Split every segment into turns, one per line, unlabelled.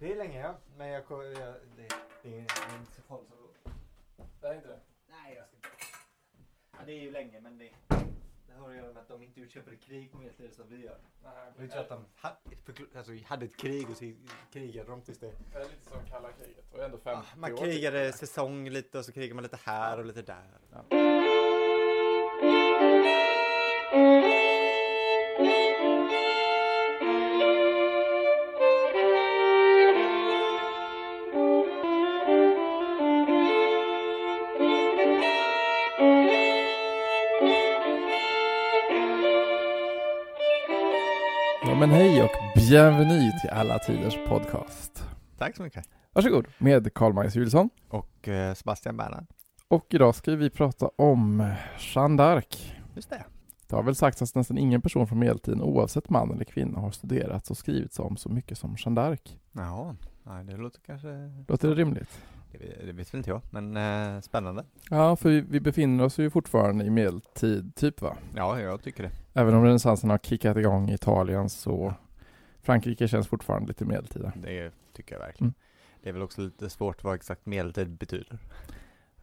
Det är länge ja, men jag, jag det, det är inte så farligt
Det är inte det?
Nej, jag ska inte. Ja, det är ju länge, men det, det har att göra med att de inte utkämpade krig på medeltiden som vi gör.
Nej,
Det är att de hade, alltså, hade ett krig och så krigade de tills det.
Det är lite som kalla kriget. Och ändå 50
Ja, man
år
krigade säsong lite och så krigar man lite här och lite där.
Ja men hej och bienvenue till Alla Tiders Podcast.
Tack så mycket.
Varsågod, med Karl-Magnus Juelsson.
Och eh, Sebastian Bernhard.
Och idag ska vi prata om Jeanne d'Arc.
Just det.
Det har väl sagts att nästan ingen person från medeltiden, oavsett man eller kvinna, har studerats och skrivits om så mycket som Jeanne d'Arc.
Ja, det låter kanske...
Låter det rimligt?
Det, det vet väl inte jag, men eh, spännande.
Ja, för vi, vi befinner oss ju fortfarande i medeltid, typ va?
Ja, jag tycker det.
Även om renässansen har kickat igång i Italien så Frankrike känns fortfarande lite medeltida.
Det tycker jag verkligen.
Mm.
Det är väl också lite svårt vad exakt medeltid betyder.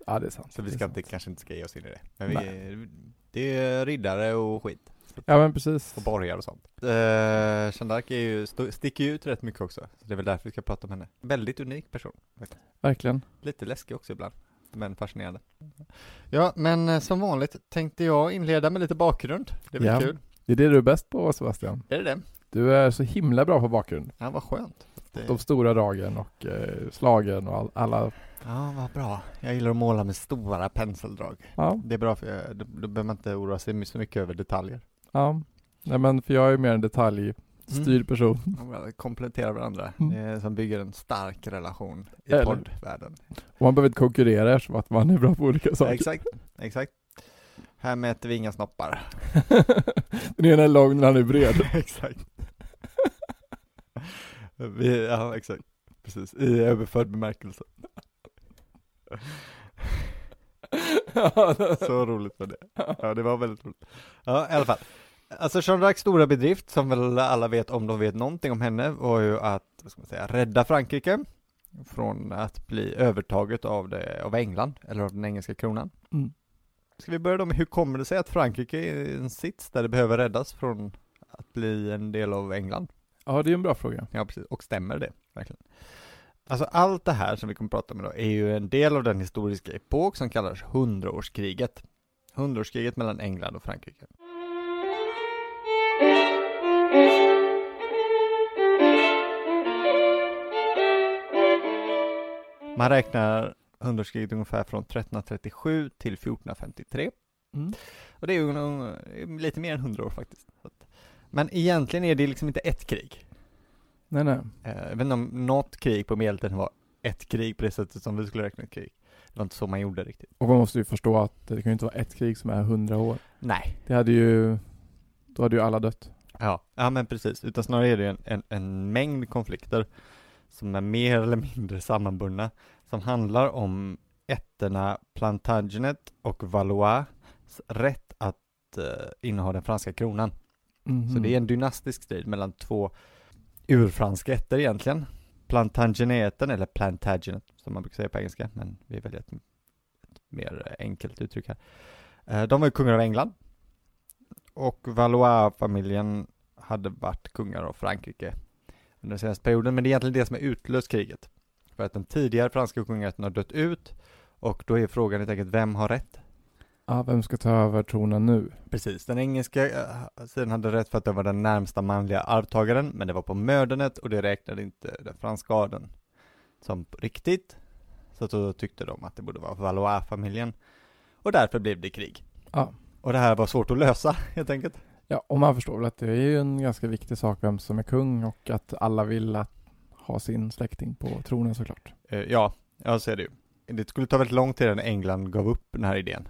Ja, det är sant.
Så vi ska inte, kanske inte ska ge oss in i det. Men vi, det är riddare och skit.
Ja, men precis.
Och borgar och sånt. Jeanne d'Arc är ju, st- sticker ju ut rätt mycket också. Så det är väl därför vi ska prata om henne. Väldigt unik person.
Verkligen.
Lite läskig också ibland. Men fascinerande. Ja, men eh, som vanligt tänkte jag inleda med lite bakgrund. Det blir
Ja.
kul.
Det är det du är bäst på, Sebastian.
Är det det?
Du är så himla bra på bakgrund.
Ja, vad skönt. Det...
De stora dragen och eh, slagen och all, alla.
Ja, vad bra. Jag gillar att måla med stora penseldrag.
Ja,
Det är bra för jag, då, då behöver man inte oroa sig så mycket över detaljer.
Ja. Nej, men för jag är mer en detaljstyrd person.
De kompletterar varandra,
Mm.
som bygger en stark relation i
Eller-
poddvärlden.
Och man behöver inte konkurrera eftersom att man är bra på olika saker.
exakt, exakt. Här mäter vi inga snoppar.
den ena är lång, den andra är bred.
exakt. vi, ja, exakt. Precis, i överförd bemärkelse. Så roligt var det. Ja, det var väldigt roligt. Ja, i alla fall. Alltså d'Arcs stora bedrift, som väl alla vet om de vet någonting om henne, var ju att, vad ska man säga, rädda Frankrike från att bli övertaget av, det, av England, eller av den engelska kronan.
Mm.
Ska vi börja då med hur kommer det sig att Frankrike är i en sits där det behöver räddas från att bli en del av England?
Ja, det är en bra fråga.
Ja, precis. Och stämmer det verkligen? Alltså allt det här som vi kommer att prata om idag är ju en del av den historiska epok som kallas hundraårskriget. Hundraårskriget mellan England och Frankrike. Man räknar hundraårskriget ungefär från 1337 till 1453.
Mm.
Och det är ju lite mer än 100 år faktiskt. Men egentligen är det liksom inte ett krig.
Nej, nej.
Eh, Jag vet inte om något krig på medeltiden var ett krig på det sättet som vi skulle räkna ett krig. Det var inte så man gjorde riktigt.
Och man måste ju förstå att det kan ju inte vara ett krig som är hundra år.
Nej.
Det hade ju, då hade ju alla dött.
Ja, ja men precis. Utan snarare är det en, en, en mängd konflikter som är mer eller mindre sammanbundna, som handlar om ätterna Plantagenet och Valois rätt att eh, inneha den franska kronan.
Mhm.
Så det är en dynastisk strid mellan två urfranska ätter egentligen. Plantageneten, eller Plantagenet som man brukar säga på engelska, men vi väljer ett, ett mer enkelt uttryck här. Eh, de var ju kungar av England. Och Valois-familjen hade varit kungar av Frankrike under den senaste perioden, men det är egentligen det som är utlöst kriget. För att den tidigare franska kungarätten har dött ut, och då är frågan helt enkelt, vem har rätt?
Ja, vem ska ta över tronen nu?
Precis, den engelska eh, sidan hade rätt för att det var den närmsta manliga arvtagaren, men det var på mördandet och det räknade inte den franska adeln som riktigt. Så då tyckte de att det borde vara Valois-familjen. Och därför blev det krig.
Ja.
Och det här var svårt att lösa, helt enkelt.
Ja, och man förstår väl att det är ju en ganska viktig sak vem som är kung och att alla vill att ha sin släkting på tronen såklart.
Eh, Ja, ja så är det ju. Det skulle ta väldigt lång tid innan England gav upp den här idén.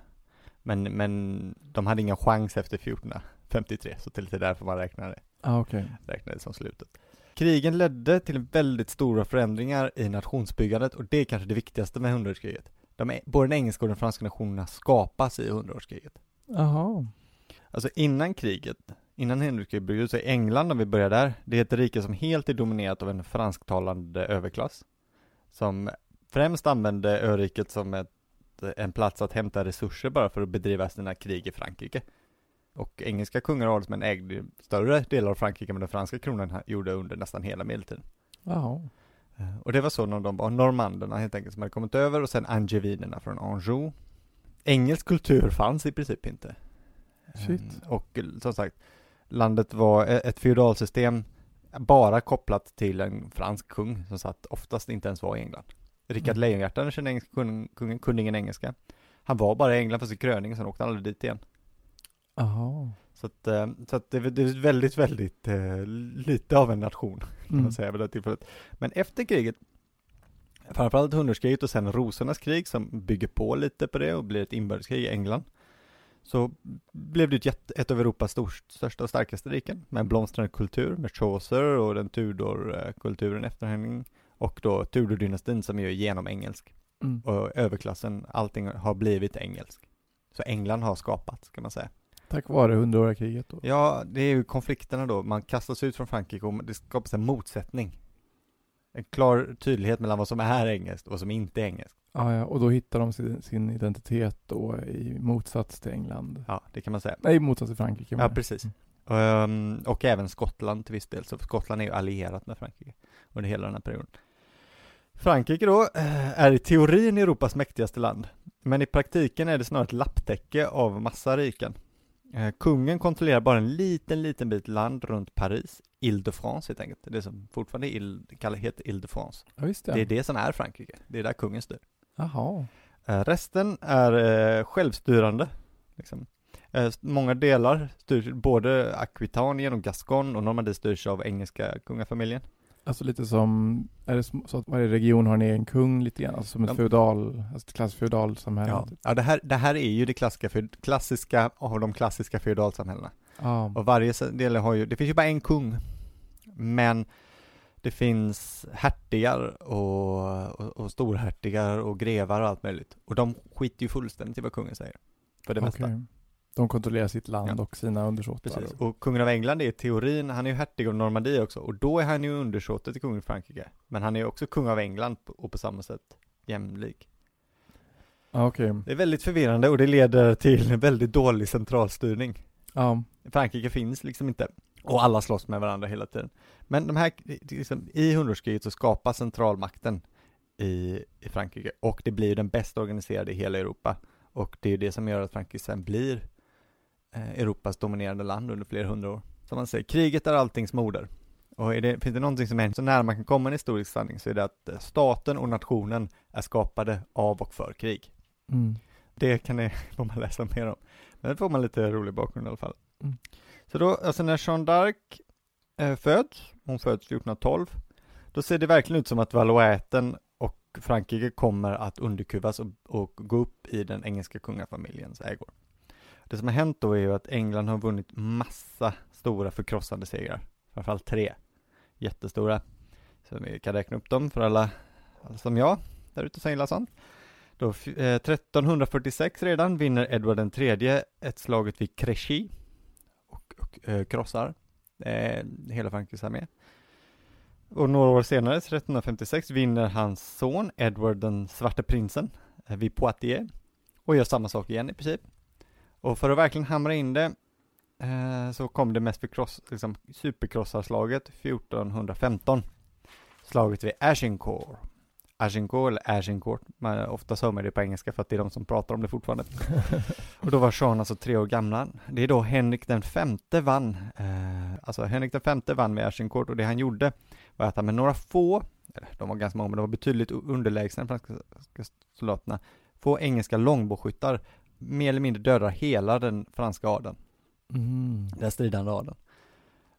Men, men de hade ingen chans efter 1453, så till det är därför man.
Ja, okej.
räknar det som slutet. Krigen ledde till väldigt stora förändringar i nationsbyggandet och det är kanske det viktigaste med hundraårskriget. De både den engelska och den franska nationerna skapas i hundraårskriget.
Jaha.
Alltså innan kriget innan Henrikkriget bröt ut, så är England, om vi börjar där, det är ett rike som helt är dominerat av en fransktalande överklass, som främst använde öriket som ett, en plats att hämta resurser bara för att bedriva sina krig i Frankrike. Och engelska kungar och adelsmän ägde större delar av Frankrike än den franska kronan gjorde under nästan hela medeltiden.
Jaha.
Eh, Och det var så när de var normanderna helt enkelt som hade kommit över och sen angevinerna från Anjou. Engelsk kultur fanns i princip inte.
Shit.
Eh, Och eh, som sagt, landet var ett feodalsystem bara kopplat till en fransk kung som satt oftast inte ens var i England. Rickard
Mm.
Lejonhjärta, den kände engelska kungen, kungen, kunde ingen engelska. Han var bara i England för sin kröning, sen åkte han aldrig dit igen.
Jaha.
Så att, eh, så att det, det är väldigt, väldigt eh, lite av en nation kan
Mm.
man säga vid det tillfället. Men efter kriget, framförallt hundraårskriget och sen rosornas krig som bygger på lite på det och blir ett inbördeskrig i England, så blev det ett, jätte, ett av Europas stors, största och starkaste riken med en blomstrande kultur med Chaucer och den Tudor-kulturen efterhängning och då Tudor-dynastin som är genom engelsk
Mm.
och överklassen, allting har blivit engelsk. Så England har skapats kan man säga.
Tack vare hundraåriga kriget då.
Ja, det är ju konflikterna då. Man kastas ut från Frankrike och det skapas en motsättning. En klar tydlighet mellan vad som är engelskt och vad som inte är engelskt.
Ja, ja, och då hittar de sin, sin identitet då i motsats till England.
Ja, det kan man säga.
Nej, i motsats till Frankrike.
Ja, precis.
Mm.
Ehm, och även Skottland till viss del, så Skottland är ju allierat med Frankrike under hela den här perioden. Frankrike då eh, är i teorin Europas mäktigaste land, men i praktiken är det snarare ett lapptäcke av massa riken. Eh, Kungen kontrollerar bara en liten, liten bit land runt Paris, Ile-de-France helt enkelt, det som fortfarande Ile, heter Ile-de-France.
Ja, det.
Det är det som är Frankrike, det är där kungen styr.
Jaha.
Eh, resten är självstyrande. Liksom. Många delar styrs, både Aquitanien och Gascon och Normandie styrs av engelska kungafamiljen.
Alltså lite som, är det så att varje region har en egen kung lite grann? Alltså som ett
Ja.
feudal, alltså ett klassiskt feudalsamhälle?
Ja,
typ.
ja det, här, det här är ju det klassiska, klassiska av de klassiska feodalsamhällena.
Ja.
Och varje del har ju, det finns ju bara en kung, men det finns hertigar och, och, och storhertigar och grevar och allt möjligt. Och de skiter ju fullständigt i vad kungen säger. För det mesta.
De kontrollerar sitt land
Ja.
och sina undersåtar.
Precis, och kungen av England är i teorin, han är ju hertig av Normandie också, och då är han ju undersåte till kungen i Frankrike. Men han är ju också kung av England och på samma sätt jämlik.
Okej.
Det är väldigt förvirrande och det leder till en väldigt dålig centralstyrning.
Ja.
Frankrike finns liksom inte, och alla slåss med varandra hela tiden. Men de här, liksom, i hundraårskriget så skapas centralmakten i, i Frankrike, och det blir den bäst organiserade i hela Europa. Och det är det som gör att Frankrike sen blir Europas dominerande land under flera hundra år. Som man säger, kriget är alltings moder. Och det, finns det någonting som är så nära man kan komma en historisk sanning så är det att eh, staten och nationen är skapade av och för krig.
Mm.
Det kan ni, får man läsa mer om. Men det får man lite rolig bakgrund i alla fall.
Mm.
Så då, alltså när Jeanne d'Arc eh, föds, hon föds 1412, då ser det verkligen ut som att Valoisen och Frankrike kommer att underkuvas och, och gå upp i den engelska kungafamiljens ägor. Det som har hänt då är ju att England har vunnit massa stora förkrossande segrar, framförallt tre jättestora. Så vi kan räkna upp dem för alla, alla som jag, där ute som gillar sånt. Då, eh, 1346 redan vinner Edward den tredje ett slaget vid Créchy och, och eh, krossar eh, hela Frankrikes armé. Och några år senare, 1356, vinner hans son Edward den svarte prinsen eh, vid Poitiers och gör samma sak igen i princip. Och för att verkligen hamra in det eh, så kom det mest förkross, liksom, superkrossarslaget 1415. Slaget vid Agincourt. Agincourt eller Agincourt, man, oftast hör man det på engelska för att det är de som pratar om det fortfarande. och då var Jean alltså tre år gamla. Det är då Henrik den femte vann, eh, alltså Henrik den femte vann med Agincourt och det han gjorde var att han med några få, eller de var ganska många men de var betydligt underlägsna de franska soldaterna, få engelska långbåskyttar mer eller mindre dödar hela den franska adeln,
Mm.
den stridande adeln.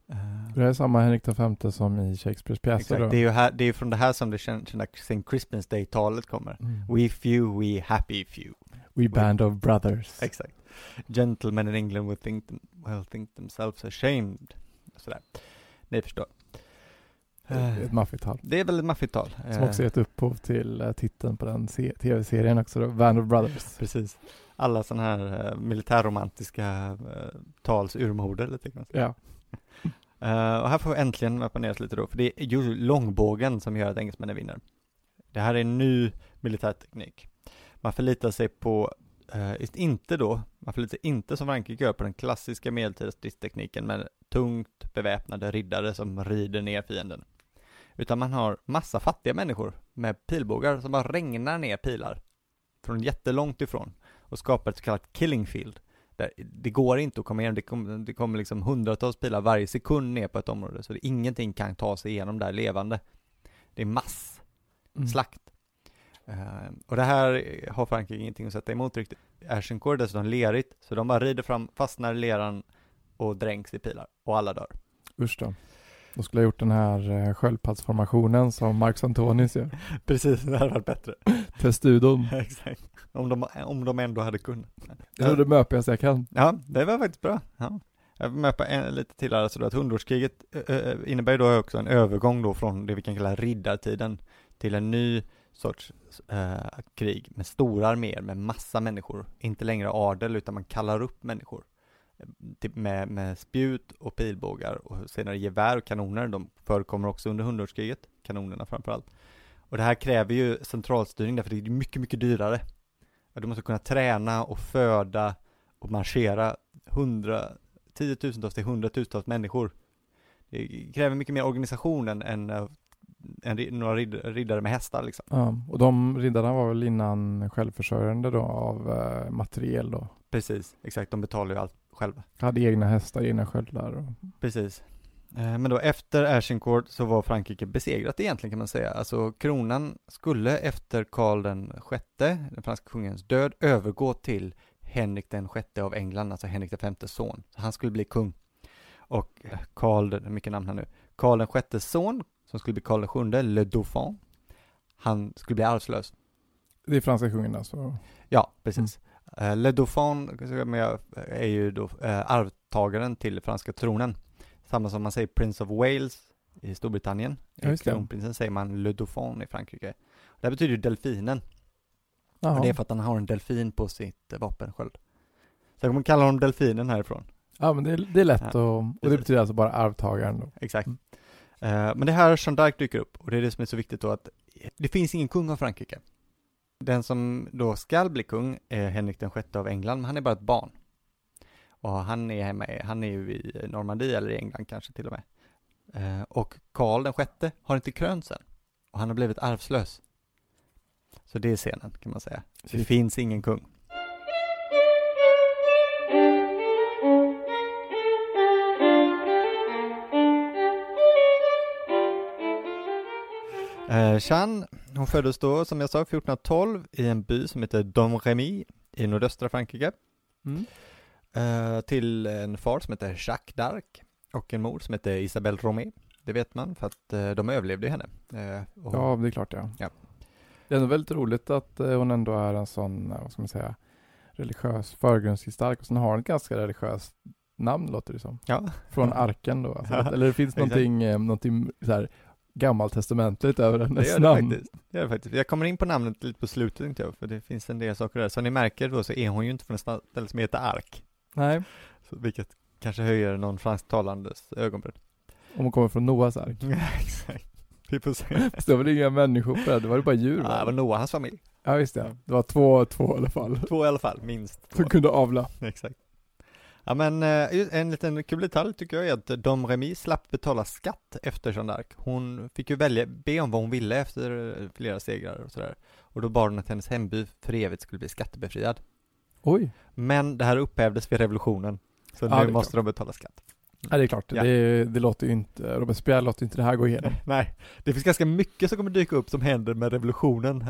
Eh,
Det är samma Henrik femte som i Shakespeares pjäser då?
det är ju här, det är från det här som det kända St. Crispin's Day-talet kommer.
Mm.
We few, we happy few.
We band of brothers.
Exakt. Gentlemen in England will think, them, will think themselves ashamed. Sådär. Ni förstår.
Det är Ett maffigt tal.
Det är väldigt maffigt tal.
Som också gett upphov till eh, titeln på den se- tv-serien också då, Band of Brothers.
Precis. Alla sådana här uh, militärromantiska uh, tals urmoder lite grann.
Ja.
Uh, och här får vi äntligen mappa ner oss lite då, för det är ju långbågen som gör att engelsmännen vinner. Det här är en ny militärteknik. Man förlitar sig på, uh, inte då, man förlitar sig inte som Frankrike gör på den klassiska medeltida stridstekniken med tungt beväpnade riddare som rider ner fienden. Utan man har massa fattiga människor med pilbågar som bara regnar ner pilar från jättelångt ifrån och skapar ett så kallat killing field. Där det går inte att komma igenom, det kommer, det kommer liksom hundratals pilar varje sekund ner på ett område, så det, ingenting kan ta sig igenom där levande. Det är mass
Mm.
slakt. Uh, och det här har Frankrike ingenting att sätta emot riktigt. Agincourt är dessutom lerigt, så de bara rider fram, fastnar i leran och dränks i pilar, och alla dör.
Usch då. Då skulle jag gjort den här eh, sköldpaddsformationen som Marcus Antonius gör.
Precis, det hade varit bättre.
Testudon.
Exakt. Om de, om de ändå hade kunnat.
Det är det möpigaste jag kan.
Ja, det var faktiskt bra. Ja. Jag vill på en, lite till här, alltså då att hundårskriget äh, innebär ju då också en övergång då från det vi kan kalla riddartiden till en ny sorts äh, krig med stora arméer, med massa människor. Inte längre adel, utan man kallar upp människor. Typ med, med spjut och pilbågar och senare gevär och kanoner. De förekommer också under hundraårskriget, kanonerna framförallt. Och det här kräver ju centralstyrning därför det är mycket, mycket dyrare. Du måste kunna träna och föda och marschera hundra, tiotusentals till hundratusentals människor. Det kräver mycket mer organisation än, än, än några riddare med hästar liksom.
Ja, och de riddarna var väl innan självförsörjande då av eh, materiel då?
Precis, exakt. De betalar ju allt själva.
Hade egna hästar, egna sköldar. Och...
Precis. Men då efter Agincourt så var Frankrike besegrat egentligen kan man säga. Alltså kronan skulle efter Karl den sjätte, den franska kungens död, övergå till Henrik den sjätte av England, alltså Henrik den femtes son. Så han skulle bli kung. Och Karl, mycket namn här nu, Karl den sjättes son, som skulle bli Karl den sjunde, Le Dauphin, han skulle bli arvslös.
Det är franska kungen alltså?
Ja, precis. Mm. Le Dauphin är ju då arvtagaren till franska tronen. Samma som man säger Prince of Wales i Storbritannien.
Ja.
Kronprinsen säger man Le Dauphin i Frankrike. Det betyder ju delfinen. Och det är för att han har en delfin på sitt vapensköld. Så jag kommer kalla honom delfinen härifrån.
Ja, men det är, det är lätt
Ja,
och, och det betyder alltså bara arvtagaren då.
Exakt.
Mm.
Eh, men det här Jeanne d'Arc dyker upp och det är det som är så viktigt då att det finns ingen kung av Frankrike. Den som då skall bli kung är Henrik den sjätte av England, men han är bara ett barn. Och han är hemma, han är ju i Normandie eller i England kanske till och med. Eh, och Karl den sjätte har inte krönts än. Och han har blivit arvslös. Så det är scenen kan man säga. Det finns ingen kung. Eh, Jeanne, hon föddes då som jag sa 1412 i en by som heter Domremy i nordöstra Frankrike.
Mm.
Eh, till en far som heter Jacques d'Arc och en mor som heter Isabelle Romé. Det vet man för att eh, de överlevde henne. Eh, och,
Ja, det är klart ja.
Ja.
Det är ändå väldigt roligt att eh, hon ändå är en sån, eh, vad ska man säga, religiös förgrundsgestalt och sen har hon ett ganska religiöst namn låter det som.
ja.
Från arken då. Alltså,
Ja,
eller det finns någonting, eh, någonting så här gammaltestamentligt över
Det
hennes
gör det
namn.
faktiskt. Det gör det faktiskt. Jag kommer in på namnet lite på slutet tänkte jag, för det finns en del saker där. Som ni märker då så är hon ju inte från ett ställe som heter Ark,
Nej,
så, vilket kanske höjer någon fransktalandes ögonbryn.
om hon kommer från Noahs ark.
Ja, exakt.
Det var väl inga människor på det, det var ju bara djur
Ja, det var
va?
Noah, hans familj.
Ja, visst det. Det var två, två i alla fall.
Två i alla fall, minst två.
Som kunde avla.
Exakt. Ja men eh, en liten kul detalj tycker jag är att Dom Remy slapp betala skatt efter Jeanne d'Arc. Hon fick ju välja, be om vad hon ville efter eh, flera segrar och sådär. Och då bad hon att hennes hemby för evigt skulle bli skattebefriad.
Oj.
Men det här upphävdes vid revolutionen. Så
Ja,
nu måste de betala skatt.
Ja, det är klart.
Ja.
Det, det låter ju inte, Robespierre låter inte det här gå igenom.
Nej, det finns ganska mycket som kommer dyka upp som händer med revolutionen.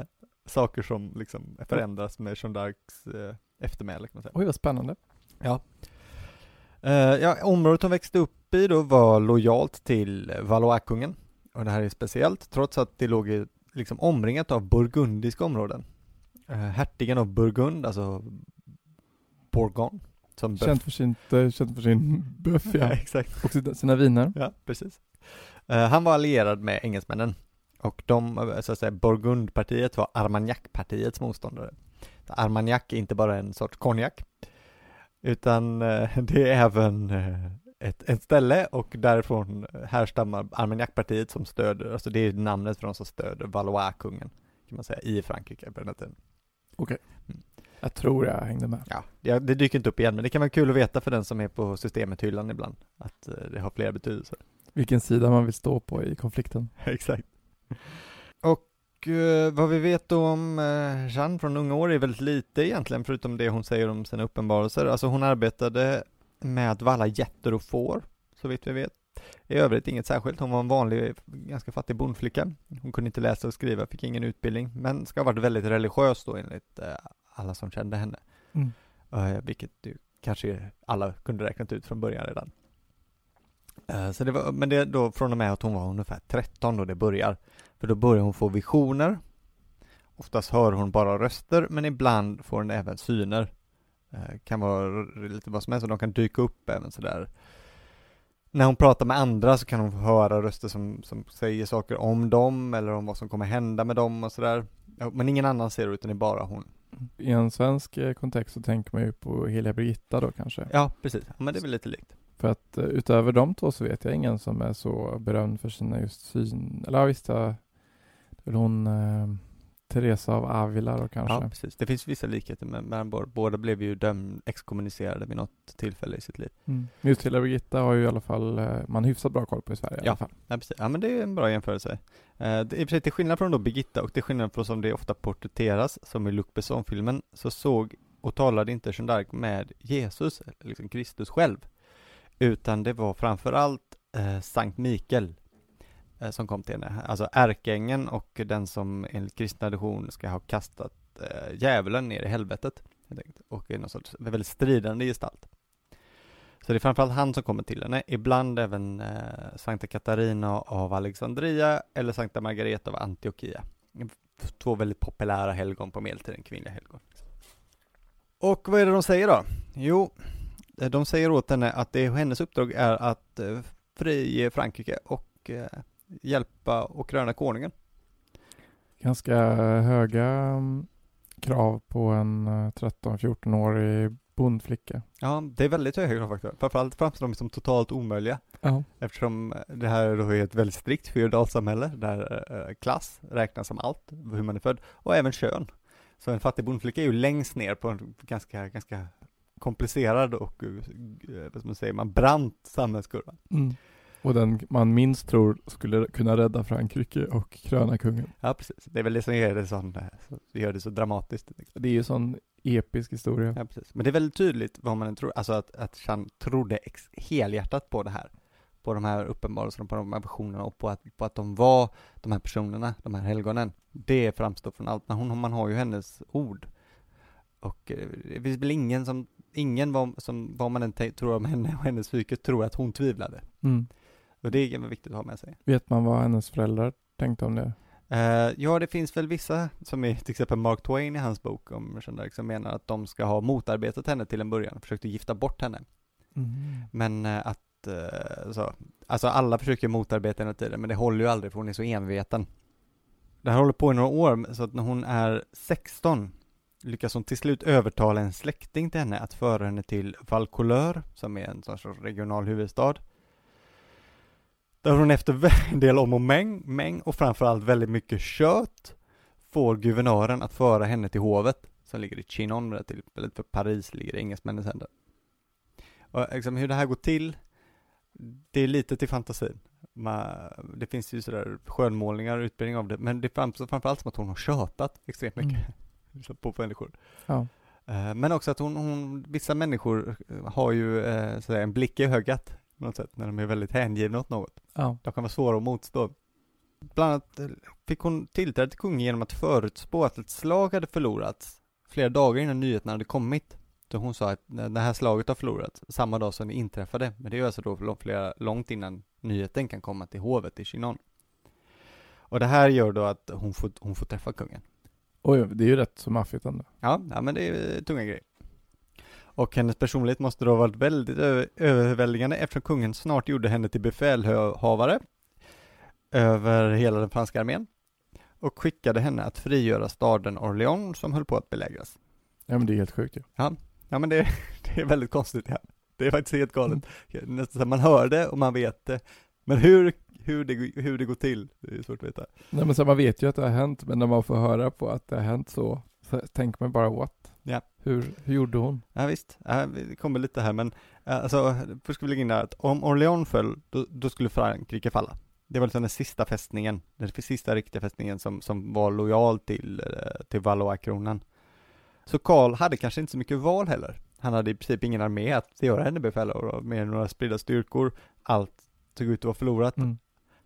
Saker som liksom förändras med Jeanne d'Arcs eh, eftermäle kan man säga.
Oj, vad spännande.
Ja. Eh, ja, området hon växte upp i då var lojalt till Valois-kungen. Och det här är speciellt, trots att det låg i, liksom omringat av burgundiska områden. Uh, hertigen av Burgund, alltså Bourgogne, som böff.
Känt för, sin, eh, känt för sin böff,
Ja, exakt.
Och sina, sina viner.
Ja, precis. Eh, han var allierad med engelsmännen. Och de, eh, så att säga, Burgundpartiet var Armagnac-partiets motståndare. Armagnac är inte bara en sorts konjak, utan eh, det är även eh, ett, ett ställe och därifrån härstammar Armagnacpartiet som stöder, alltså det är namnet för de som stöder Valois-kungen, kan man säga, i Frankrike på den här tiden.
Okej. Mm. Jag tror jag hängde med.
Ja, det, det dyker inte upp igen, men det kan vara kul att veta för den som är på systemet-hyllan ibland, att det har flera betydelser.
Vilken sida man vill stå på i konflikten.
Exakt. Och eh, vad vi vet då om eh, Jeanne från unga år är väldigt lite egentligen, förutom det hon säger om sina uppenbarelser. Alltså hon arbetade med att valla getter och får, så vitt vi vet. I övrigt inget särskilt. Hon var en vanlig, ganska fattig bondflicka. Hon kunde inte läsa och skriva, fick ingen utbildning, men ska ha varit väldigt religiös då enligt eh, alla som kände henne. Mm. Uh, vilket ju kanske alla kunde räknat ut från början redan. Uh, så det var, men det då från och med att hon var ungefär 13 då det börjar. För då börjar hon få visioner. Oftast hör hon bara röster, men ibland får hon även syner. Uh, kan vara lite vad som helst, och de kan dyka upp även sådär. När hon pratar med andra så kan hon höra röster som, som säger saker om dem, eller om vad som kommer hända med dem och sådär. Men ingen annan ser det, utan det är bara hon.
I en svensk eh, kontext så tänker man ju på Heliga Birgitta då kanske.
Ja, precis. Men det är väl lite likt.
För att uh, utöver de två så vet jag ingen som är så berömd för sina just syn, eller ja visst, ja, det är väl hon uh, Teresa av Avila då kanske.
Ja, precis. Det finns vissa likheter med, men båda blev ju dömd, exkommunicerade vid något tillfälle i sitt liv.
Mm. Just Heliga Birgitta har ju i alla fall man hyfsat bra koll på i Sverige
ja.
i alla fall.
Ja, precis. Ja, men det är en bra jämförelse. Eh, det, I och för sig till skillnad från då Birgitta och till skillnad från som det ofta porträtteras, som i Luc Besson-filmen, så såg och talade inte Jeanne d'Arc med Jesus, liksom Kristus själv, utan det var framförallt eh, Sankt Mikael eh, som kom till henne, alltså ärkeängeln och den som enligt kristen tradition ska ha kastat eh, djävulen ner i helvetet, och är någon sorts väldigt stridande gestalt. Så det är framförallt han som kommer till henne, ibland även eh, Sankta Katarina av Alexandria eller Sankta Margareta av Antiochia. Två väldigt populära helgon på medeltiden, kvinnliga helgon. Och vad är det de säger då? Jo, de säger åt henne att det, hennes uppdrag är att eh, frige Frankrike och eh, hjälpa och kröna konungen.
Ganska höga mm, krav på en 13-14-årig bondflicka.
Ja, det är väldigt höga krav faktiskt. Framförallt framstår de som totalt omöjliga.
Ja.
Eftersom det här då är ett väldigt strikt feodalsamhälle där eh, klass räknas som allt, hur man är född, och även kön. Så en fattig bondflicka är ju längst ner på en ganska, ganska komplicerad och, eh, vad man säga, man brant samhällskurva.
Mm. Och den man minst tror skulle kunna rädda Frankrike och kröna kungen.
Ja, precis. Det är väl det som gör det, sån, gör det så dramatiskt.
Det är ju sån episk historia.
Ja, precis. Men det är väldigt tydligt vad man tror, alltså att, att Chan trodde helhjärtat på det här. På de här uppenbarelserna, på de här visionerna och på att, på att de var de här personerna, de här helgonen. Det framstår från allt, men hon, man har ju hennes ord. Och eh, det finns väl ingen som, ingen vad, som, vad man än tror om henne och hennes psyke tror att hon tvivlade.
Mm.
Och det är viktigt att ha med sig.
Vet man vad hennes föräldrar tänkte om det?
Uh, ja, det finns väl vissa, som är till exempel Mark Twain i hans bok om Jeanne som menar att de ska ha motarbetat henne till en början, försökte gifta bort henne.
Mm.
Men uh, att, uh, så, alltså alla försöker motarbeta henne tiden, men det håller ju aldrig för hon är så enveten. Det här håller på i några år, så att när hon är 16 lyckas hon till slut övertala en släkting till henne att föra henne till Valcouleur, som är en sorts regional huvudstad, där hon efter en del om och mäng, mäng och framförallt väldigt mycket kött får guvernören att föra henne till hovet som ligger i Chinon, det tillfället för Paris ligger i engelsmännens händer. Och liksom hur det här går till, det är lite till fantasin. det finns ju sådär skönmålningar och utbildning av det, men det framstår framförallt som att hon har tjatat extremt mycket mm. på människor.
Ja.
Eh, men också att hon, hon, vissa människor har ju eh, sådär, en blick i ögat på något sätt, när de är väldigt hängivna åt något.
Ja.
De kan vara svåra att motstå. Bland annat eh, fick hon tillträde till kungen genom att förutspå att ett slag hade förlorats flera dagar innan nyheterna hade kommit. Så hon sa att det här slaget har förlorats samma dag som det inträffade, men det är alltså då flera, långt innan nyheten kan komma till hovet i Chinon. Och det här gör då att hon får, hon får träffa kungen.
Oj, det är ju rätt så maffigt ändå.
Ja, ja men det är tunga grejer. Och hennes personlighet måste då ha varit väldigt överväldigande eftersom kungen snart gjorde henne till befälhavare över hela den franska armén och skickade henne att frigöra staden Orléans som höll på att belägras.
Ja men det är helt sjukt ju.
Ja, men det, det är väldigt konstigt. Ja. Det är faktiskt helt galet. Nästan så man hör det och man vet det. Men hur, hur, det, hur det går till, det är svårt att veta.
Nej men så man vet ju att det har hänt, men när man får höra på att det har hänt så, så tänker man bara what?
Ja.
Hur, hur gjorde hon?
Ja visst, ja, det kommer lite här men, eh, alltså, först ska vi lägga in att om Orléans föll, då, då skulle Frankrike falla. Det var liksom den sista fästningen, den sista riktiga fästningen som, som var lojal till, eh, till Valois-kronan. Så Karl hade kanske inte så mycket val heller. Han hade i princip ingen armé att göra henne befälhavare mer än några spridda styrkor. Allt såg ut att vara förlorat.
Mm.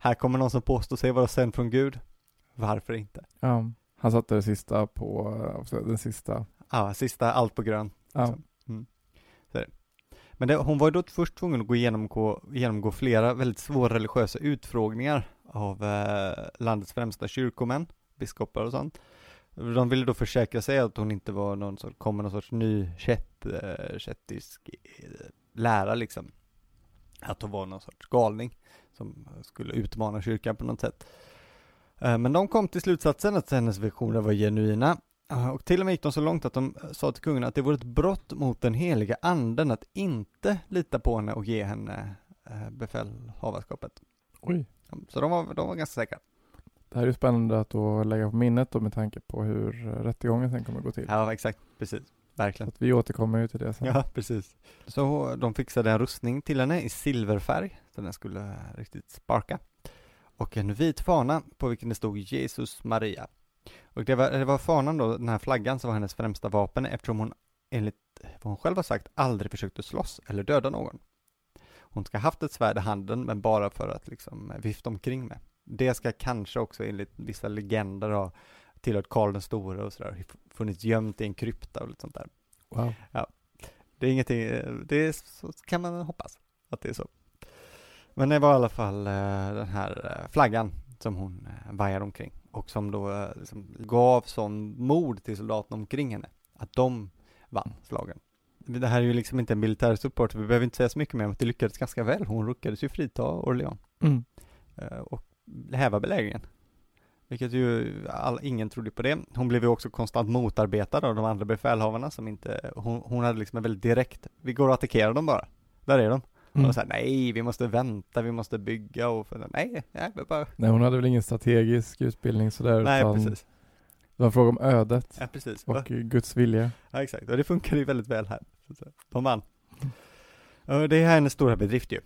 Här kommer någon som påstår sig vara sänd från Gud. Varför inte?
Ja, han satte det sista på, eh, den sista.
Ja, sista allt på grön.
Ja.
Mm. Så är det. Men det, hon var ju då först tvungen att gå igenom, gå, genomgå flera väldigt svåra religiösa utfrågningar av eh, landets främsta kyrkomän, biskopar och sånt. De ville då försäkra sig att hon inte var någon sorts, kom med någon sorts ny eh, kättisk eh, lära liksom. Att hon var någon sorts galning som skulle utmana kyrkan på något sätt. Eh, men de kom till slutsatsen att hennes visioner var genuina Ja, Och till och med gick de så långt att de sa till kungen att det vore ett brott mot den heliga anden att inte lita på henne och ge henne eh, befälhavarskapet.
Oj.
Så de var, de var ganska säkra.
Det här är ju spännande att då lägga på minnet då med tanke på hur rättegången sen kommer att gå till.
Ja, exakt, precis.
Så
Verkligen.
att vi återkommer ju till det sen.
Ja, precis. Så de fixade en rustning till henne i silverfärg, så den skulle riktigt sparka. Och en vit fana på vilken det stod Jesus Maria. Och det var, det var fanan då, den här flaggan, som var hennes främsta vapen eftersom hon enligt vad hon själv har sagt aldrig försökte slåss eller döda någon. Hon ska ha haft ett svärd i handen men bara för att liksom vifta omkring med. Det ska kanske också enligt vissa legender ha tillhört Karl den store och sådär, funnits gömt i en krypta och lite sånt där.
Wow.
Det är ingenting, det är så kan man hoppas att det är så. Men det var i alla fall eh, den här eh, flaggan som hon eh, vajade omkring och som då eh, liksom gav sån mod till soldaterna omkring henne att de vann slagen. Det här är ju liksom inte en militär support, vi behöver inte säga så mycket mer om att det lyckades ganska väl. Hon lyckades ju frita Orléans
Mm.
eh, och häva belägringen. Vilket ju all, ingen trodde på det. Hon blev ju också konstant motarbetad av de andra befälhavarna som inte, hon, hon hade liksom en väldigt direkt, vi går och attackerar dem bara. Där är de.
Mm.
Och så här, nej, vi måste vänta, vi måste bygga och för, nej, nej, bara,
Nej, hon hade väl ingen strategisk utbildning sådär,
nej,
utan
precis.
det var en fråga om ödet
Ja, precis.
och Guds vilja.
Ja, exakt. Och det funkar ju väldigt väl här. De vann. Och det är hennes stora bedrift ju.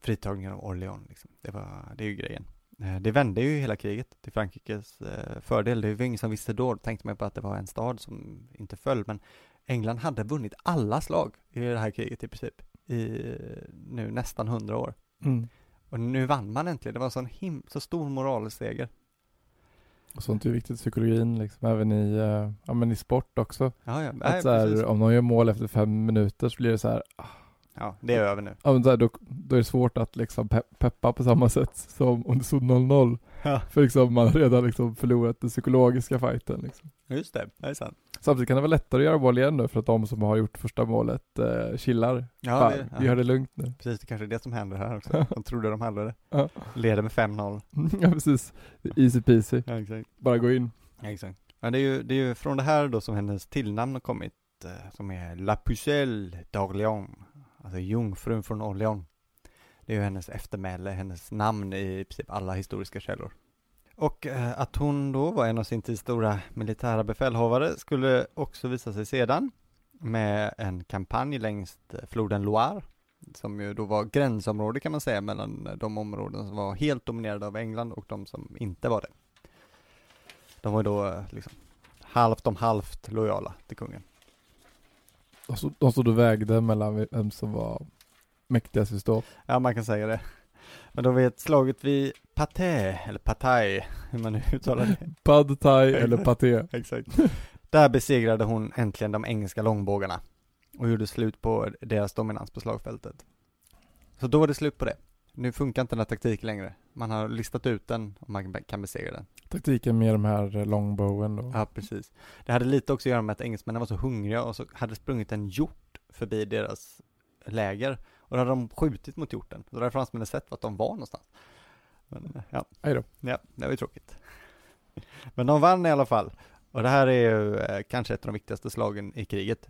Fritagningen av Orléans, liksom. det, var, det är ju grejen. Eh, Det vände ju hela kriget till Frankrikes eh, fördel. Det var ingen som visste då. Då tänkte man på att det var en stad som inte föll. Men England hade vunnit alla slag i det här kriget i princip. I nu nästan hundra år.
Mm.
Och nu vann man äntligen. Det var en sån him- så stor moralseger.
Och sånt är viktigt i psykologin, liksom, även i, eh, ja, men i sport också.
Ja, ja.
att
Nej,
så här, om någon gör mål efter fem minuter så blir det så här,
ja, det är över nu.
ja, men så här då, då är det svårt att liksom pe- peppa på samma sätt som om det stod 0-0.
Ja,
För liksom man har redan liksom förlorat den psykologiska fighten. Liksom.
just det. Det är sant.
Samtidigt kan det vara lättare att göra mål igen nu för att de som har gjort första målet eh, chillar.
Ja,
Fan,
det-
Vi har det lugnt nu.
Precis, det kanske är det som händer här också. De trodde de hade det.
Ja.
Leder med 5-0.
ja precis. Easy peasy.
Ja, exakt.
Bara gå in.
Ja, exakt. Men det är, ju, det är ju från det här då som hennes tillnamn har kommit, eh, som är La Pucelle d'Orléans, alltså jungfrun från Orléans. Det är ju hennes eftermäle, hennes namn i princip alla historiska källor. Och eh, att hon då var en av sin tids stora militära befälhavare skulle också visa sig sedan med en kampanj längs eh, floden Loire, som ju då var gränsområde kan man säga mellan eh, de områden som var helt dominerade av England och de som inte var det. De var då eh, liksom halvt om halvt lojala till kungen.
De stod och vägde mellan vem som var mäktigast just då.
Ja, man kan säga det. Men då vet slaget vid Paté, eller Patay, hur man nu uttalar det.
Pad thai eller paté.
Exakt. Där besegrade hon äntligen de engelska långbågarna och gjorde slut på deras dominans på slagfältet. Så då var det slut på det. Nu funkar inte den här taktiken längre. Man har listat ut den och man kan besegra den.
Taktiken med de här eh, longbowen då.
Ja, precis. Det hade lite också att göra med att engelsmännen var så hungriga och så hade sprungit en hjort förbi deras läger och då hade de skjutit mot hjorten. Då hade fransmännen sett vart de var någonstans. Men, ja,
Aj då.
ja, det var ju tråkigt. Men de vann i alla fall. Och det här är ju eh, kanske ett av de viktigaste slagen i kriget.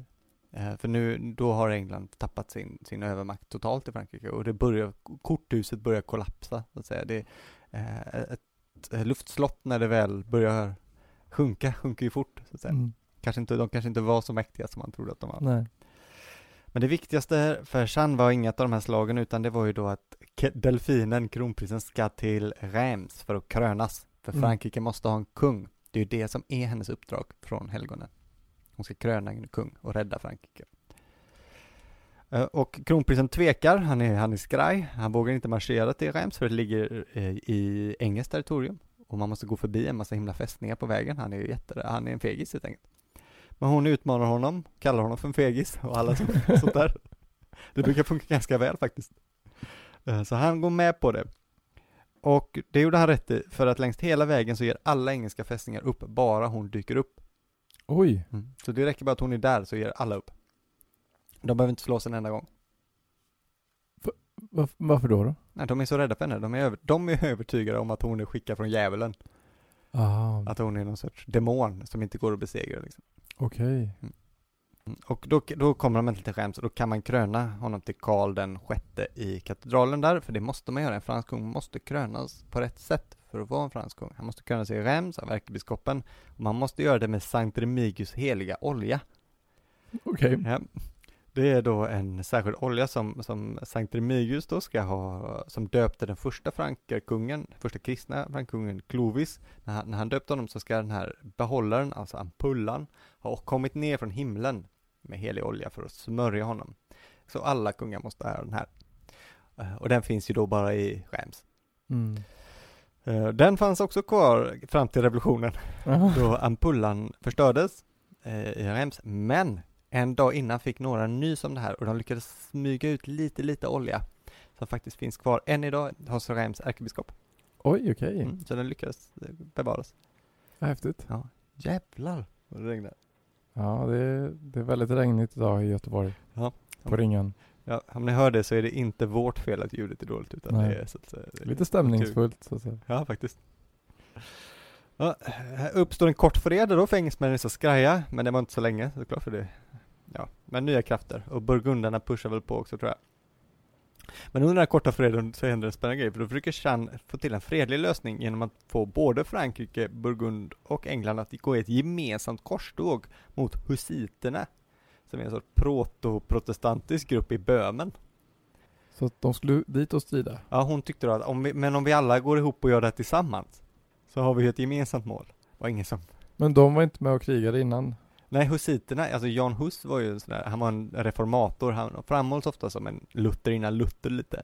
Eh, för nu, då har England tappat sin, sin övermakt totalt i Frankrike och det börjar, korthuset börjar kollapsa, så att säga. Det, eh, ett luftslott när det väl börjar sjunka, sjunker ju fort, så att säga.
Mm.
Kanske inte, de kanske inte var så mäktiga som man trodde att de var.
Nej.
Men det viktigaste för Jeanne var inget av de här slagen utan det var ju då att delfinen, kronprinsen, ska till Reims för att krönas. För
Mm.
Frankrike måste ha en kung. Det är ju det som är hennes uppdrag från helgonen. Hon ska kröna en kung och rädda Frankrike. Eh, Och kronprinsen tvekar, han är, han är skraj, han vågar inte marschera till Reims för det ligger eh, i engelskt territorium. Och man måste gå förbi en massa himla fästningar på vägen, han är ju jätte, han är en fegis helt enkelt. Men hon utmanar honom, kallar honom för en fegis och alla som, sånt där. Det brukar funka ganska väl faktiskt. Eh, Så han går med på det. Och det gjorde han rätt i, för att längs hela vägen så ger alla engelska fästningar upp, bara hon dyker upp.
Oj,
Så det räcker bara att hon är där så ger alla upp. De behöver inte slåss en enda gång.
varf- varför då? då?
Nej, de är så rädda för henne. De är, över, de är övertygade om att hon är skickad från djävulen.
Ah,
Att hon är någon sorts demon som inte går att besegra liksom.
okej.
Mm. Och då, då kommer de äntligen till Reims och då kan man kröna honom till Karl den sjätte i katedralen där, för det måste man göra. En fransk kung måste krönas på rätt sätt för att vara en fransk kung. Han måste krönas i Reims av ärkebiskopen och man måste göra det med Sankt Remigius heliga olja.
Okej.
Ja. Det är då en särskild olja som, som Sankt Remigius då ska ha, som döpte den första frankerkungen, första kristna frankkungen Clovis. När han, när han döpte honom så ska den här behållaren, alltså ampullan, ha kommit ner från himlen med helig olja för att smörja honom. Så alla kungar måste ha den här. Eh, Och den finns ju då bara i Reims.
Mm.
Eh, Den fanns också kvar fram till revolutionen
Aha.
då ampullan förstördes eh, i Reims, men en dag innan fick några nys om det här och de lyckades smyga ut lite, lite olja som faktiskt finns kvar än idag hos Reims ärkebiskop.
Oj, okej.
Mm, så den lyckades eh, bevaras.
Häftigt.
Ja, jävlar vad det regnade.
Ja, det är, det är väldigt regnigt idag i Göteborg.
Ja.
På ringen.
Ja, om ni hör det så är det inte vårt fel att ljudet är dåligt utan
Nej.
det är så att säga, är
Lite stämningsfullt så att säga.
Ja, faktiskt. Ja, här uppstår en kort fred då, för engelsmännen är så skraja, men det var inte så länge såklart för det. Ja, men nya krafter och burgundarna pushar väl på också tror jag. Men under den här korta freden så händer en spännande grej, för då försöker Jeanne få till en fredlig lösning genom att få både Frankrike, Burgund och England att gå i ett gemensamt korståg mot husiterna, som är en sorts proto-protestantisk grupp i Böhmen.
Så att de skulle dit och strida.
Ja, hon tyckte då att om vi, men om vi alla går ihop och gör det här tillsammans, så har vi ju ett gemensamt mål. Var ingen som
Men de var inte med och krigade innan.
Nej, husiterna, alltså Jan Hus var ju en sån där, han var en reformator, han framhålls ofta som en Luther innan Luther lite.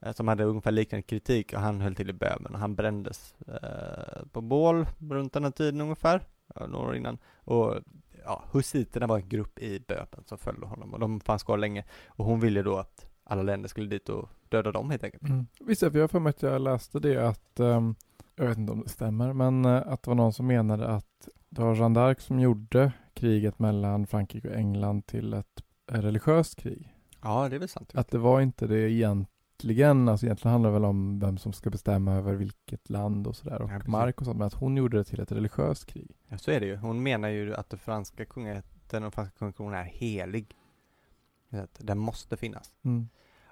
eh, Som hade ungefär liknande kritik och han höll till i Böhmen och han brändes eh, på bål runt den här tiden ungefär, några år innan. Och ja, husiterna var en grupp i Böhmen som följde honom och de fanns kvar länge. Och hon ville då att alla länder skulle dit och döda dem helt enkelt.
Mm. Visst, jag har för mig att jag läste det att, ehm, jag vet inte om det stämmer, men eh, att det var någon som menade att det var Jeanne d'Arc som gjorde kriget mellan Frankrike och England till ett eh, religiöst krig.
Ja, det är väl sant.
Att det var inte det egentligen, alltså egentligen handlar det väl om vem som ska bestämma över vilket land och sådär och
Ja,
mark och sånt, men att hon gjorde det till ett religiöst krig.
Ja, så är det ju. Hon menar ju att det franska kungaätten och franska kungakronan är helig. Den måste finnas.
Mm.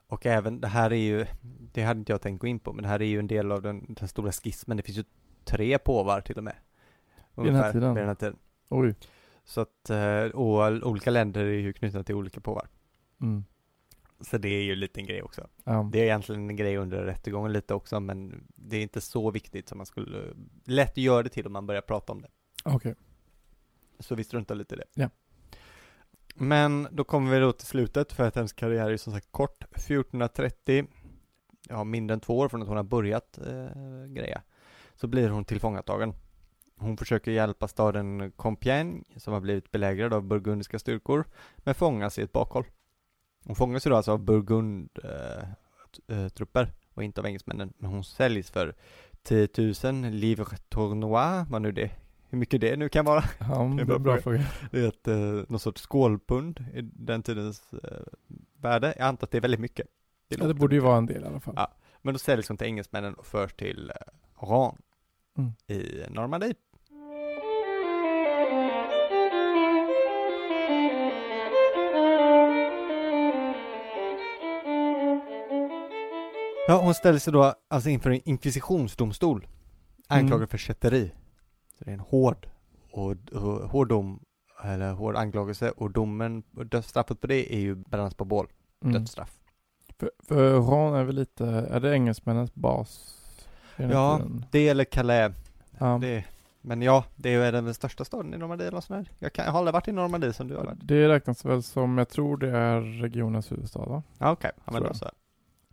Och även, det här är ju, det hade inte jag tänkt gå in på, men det här är ju en del av den, den stora skismen. Det finns ju tre påvar till och med.
Vid den här
Ungefär,
tiden?
vid den här tiden.
Oj.
Så att, eh, och olika länder är ju knutna till olika påvar.
Mm.
Så det är ju en liten grej också.
Ja.
Det är egentligen en grej under rättegången lite också, men det är inte så viktigt som man skulle lätt göra det till om man börjar prata om det.
Okej.
Så vi struntar lite i det.
Ja.
Men då kommer vi då till slutet, för att hennes karriär är som sagt kort. 1430, ja mindre än två år från att hon har börjat eh, greja, så blir hon tillfångatagen. Hon försöker hjälpa staden Compiègne, som har blivit belägrad av burgundiska styrkor, men fångas i ett bakhåll. Hon fångas ju då alltså av burgundtrupper eh, eh, trupper och inte av engelsmännen, men hon säljs för 10 000 livres tournois, vad nu det hur mycket det nu kan vara.
Ja, det är en bra
fråga.
fråga.
Det är ett, eh, någon sorts skålpund i den tidens eh, värde. Jag antar att det är väldigt mycket. Det
Ja, det borde ju vara en del i alla fall.
Ja. Men då säljs hon till engelsmännen och förs till Rouen
Mm.
i Normandie. Ja, hon ställer sig då alltså inför en inkvisitionsdomstol anklagad
Mm.
för kätteri. Så det är en hård och, och hård dom, eller hård anklagelse och domen, dödsstraffet på det är ju brännas på bål,
Mm.
dödsstraff.
För, för Ron är väl lite, är det engelsmännens bas?
Ja. Det eller Calais,
ja.
det, men ja, det är den största staden i Normandie eller sånt där. Jag, kan, jag har aldrig varit i Normandie som du har varit.
Det räknas väl som, jag tror det är regionens huvudstad va?
Ja, okej, ja, men då så.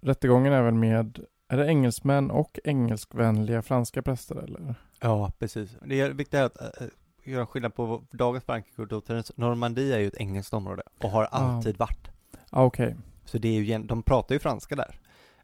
Rättegången är väl med, är det engelsmän och engelskvänliga franska präster eller?
Ja, precis. Det är viktigt att äh, göra skillnad på dagens Frankrike och dåtidens. Normandie är ju ett engelskt område och har alltid varit.
Ah, okej.
Så det är ju, de pratar ju franska där.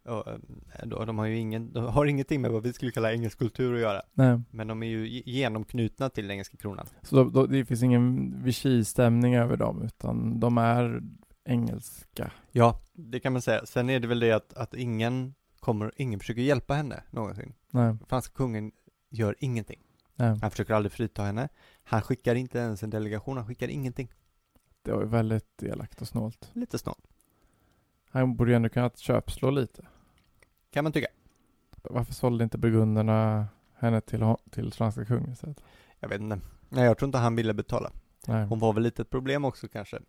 Och, eh, då, de har ju ingen, de har ingenting med vad vi skulle kalla engelsk kultur att göra.
Nej.
Men de är ju ge- genomknutna till den engelska kronan.
Så då, då, det finns ingen Vichy-stämning över dem utan de är engelska?
Ja, det kan man säga. Sen är det väl det att, att ingen kommer, ingen försöker hjälpa henne någonsin.
Nej.
Franska kungen gör ingenting.
Nej.
Han försöker aldrig frita henne. Han skickar inte ens en delegation, han skickar ingenting.
Det var ju väldigt elakt och snålt.
Lite snålt,
Han borde ju ändå kunnat köpslå lite.
kan man tycka.
Varför sålde inte burgunderna henne till, till franska kungen istället?
Jag vet inte. Nej, jag tror inte han ville betala.
Nej.
Hon var väl lite ett problem också kanske.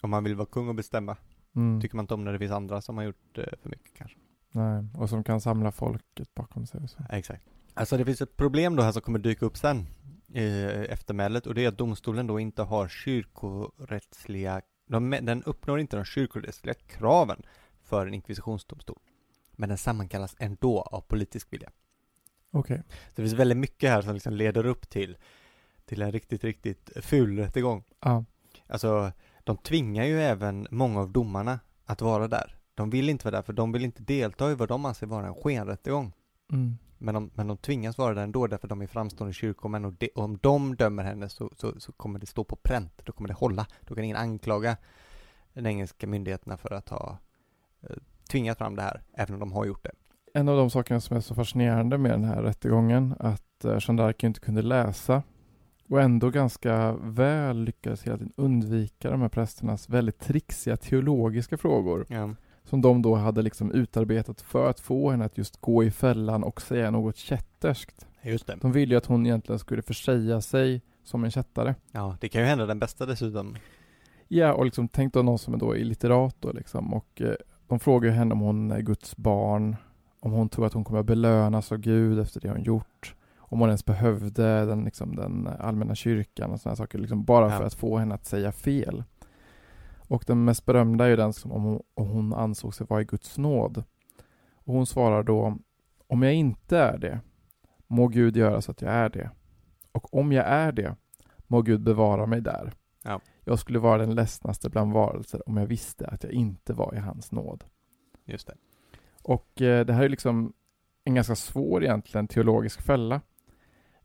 Om man vill vara kung och bestämma.
Mm.
Tycker man inte om när det finns andra som har gjort eh, för mycket kanske.
Nej. Och som kan samla folket bakom sig och så.
Exakt. Alltså det finns ett problem då här som kommer dyka upp sen i eftermälet och det är att domstolen då inte har kyrkorättsliga, de, den uppnår inte de kyrkorättsliga kraven för en inkvisitionsdomstol. Men den sammankallas ändå av politisk vilja.
Okej.
Så det finns väldigt mycket här som liksom leder upp till, till en riktigt, riktigt ful rättegång.
Ja.
Alltså, de tvingar ju även många av domarna att vara där. De vill inte vara där för de vill inte delta i vad de anser vara en skenrättegång.
Mm.
Men de, men de tvingas vara där ändå därför de är framstående kyrkomän och, de, och om de dömer henne så, så, så kommer det stå på pränt. Då kommer det hålla. Då kan ingen anklaga den engelska myndigheterna för att ha eh, tvingat fram det här, även om de har gjort det.
En av de sakerna som är så fascinerande med den här rättegången att eh, Jeanne d'Arc inte kunde läsa och ändå ganska väl lyckades hela tiden undvika de här prästernas väldigt trixiga teologiska frågor
Ja.
som de då hade liksom utarbetat för att få henne att just gå i fällan och säga något kätterskt.
Just det.
De ville ju att hon egentligen skulle försäga sig som en kättare.
Ja, det kan ju hända den bästa dessutom.
Ja, och liksom tänk då någon som är då illiterat då liksom och eh, de frågar ju henne om hon är Guds barn, om hon tror att hon kommer att belönas av Gud efter det hon gjort, om hon ens behövde den, liksom, den allmänna kyrkan och sådana saker, liksom bara
Ja.
för att få henne att säga fel. Och den mest berömda är ju den som om hon, om hon ansåg sig vara i Guds nåd. Och hon svarar då, om jag inte är det, må Gud göra så att jag är det. Och om jag är det, må Gud bevara mig där.
Ja.
Jag skulle vara den ledsnaste bland varelser om jag visste att jag inte var i hans nåd.
Just det.
Och eh, det här är liksom en ganska svår egentligen teologisk fälla.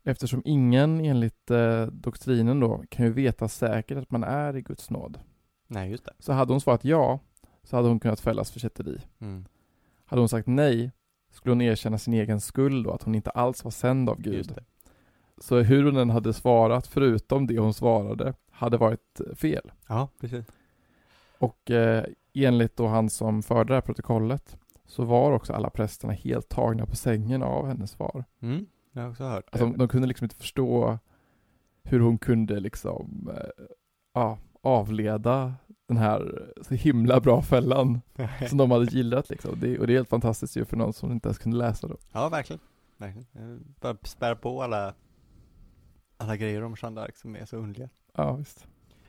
Eftersom ingen enligt eh, doktrinen då kan ju veta säkert att man är i Guds nåd.
Nej, just det.
Så hade hon svarat ja, så hade hon kunnat fällas för kätteri.
Mm.
Hade hon sagt nej, skulle hon erkänna sin egen skuld och att hon inte alls var sänd av Gud.
Just det.
Så hur hon än hade svarat, förutom det hon svarade, hade varit eh, fel.
Ja, precis.
Och eh, enligt då han som förde det här protokollet så var också alla prästerna helt tagna på sängen av hennes svar.
Mm. Också hört det.
Alltså, de kunde liksom inte förstå hur hon kunde liksom eh, ja, avleda den här så himla bra fällan som de hade gillat liksom. Det, och det är helt fantastiskt ju för någon som inte ens kunde läsa då.
Ja, verkligen. verkligen. Bara spär på alla, alla grejer om Jeanne d'Arc som är så underliga.
Ja, visst.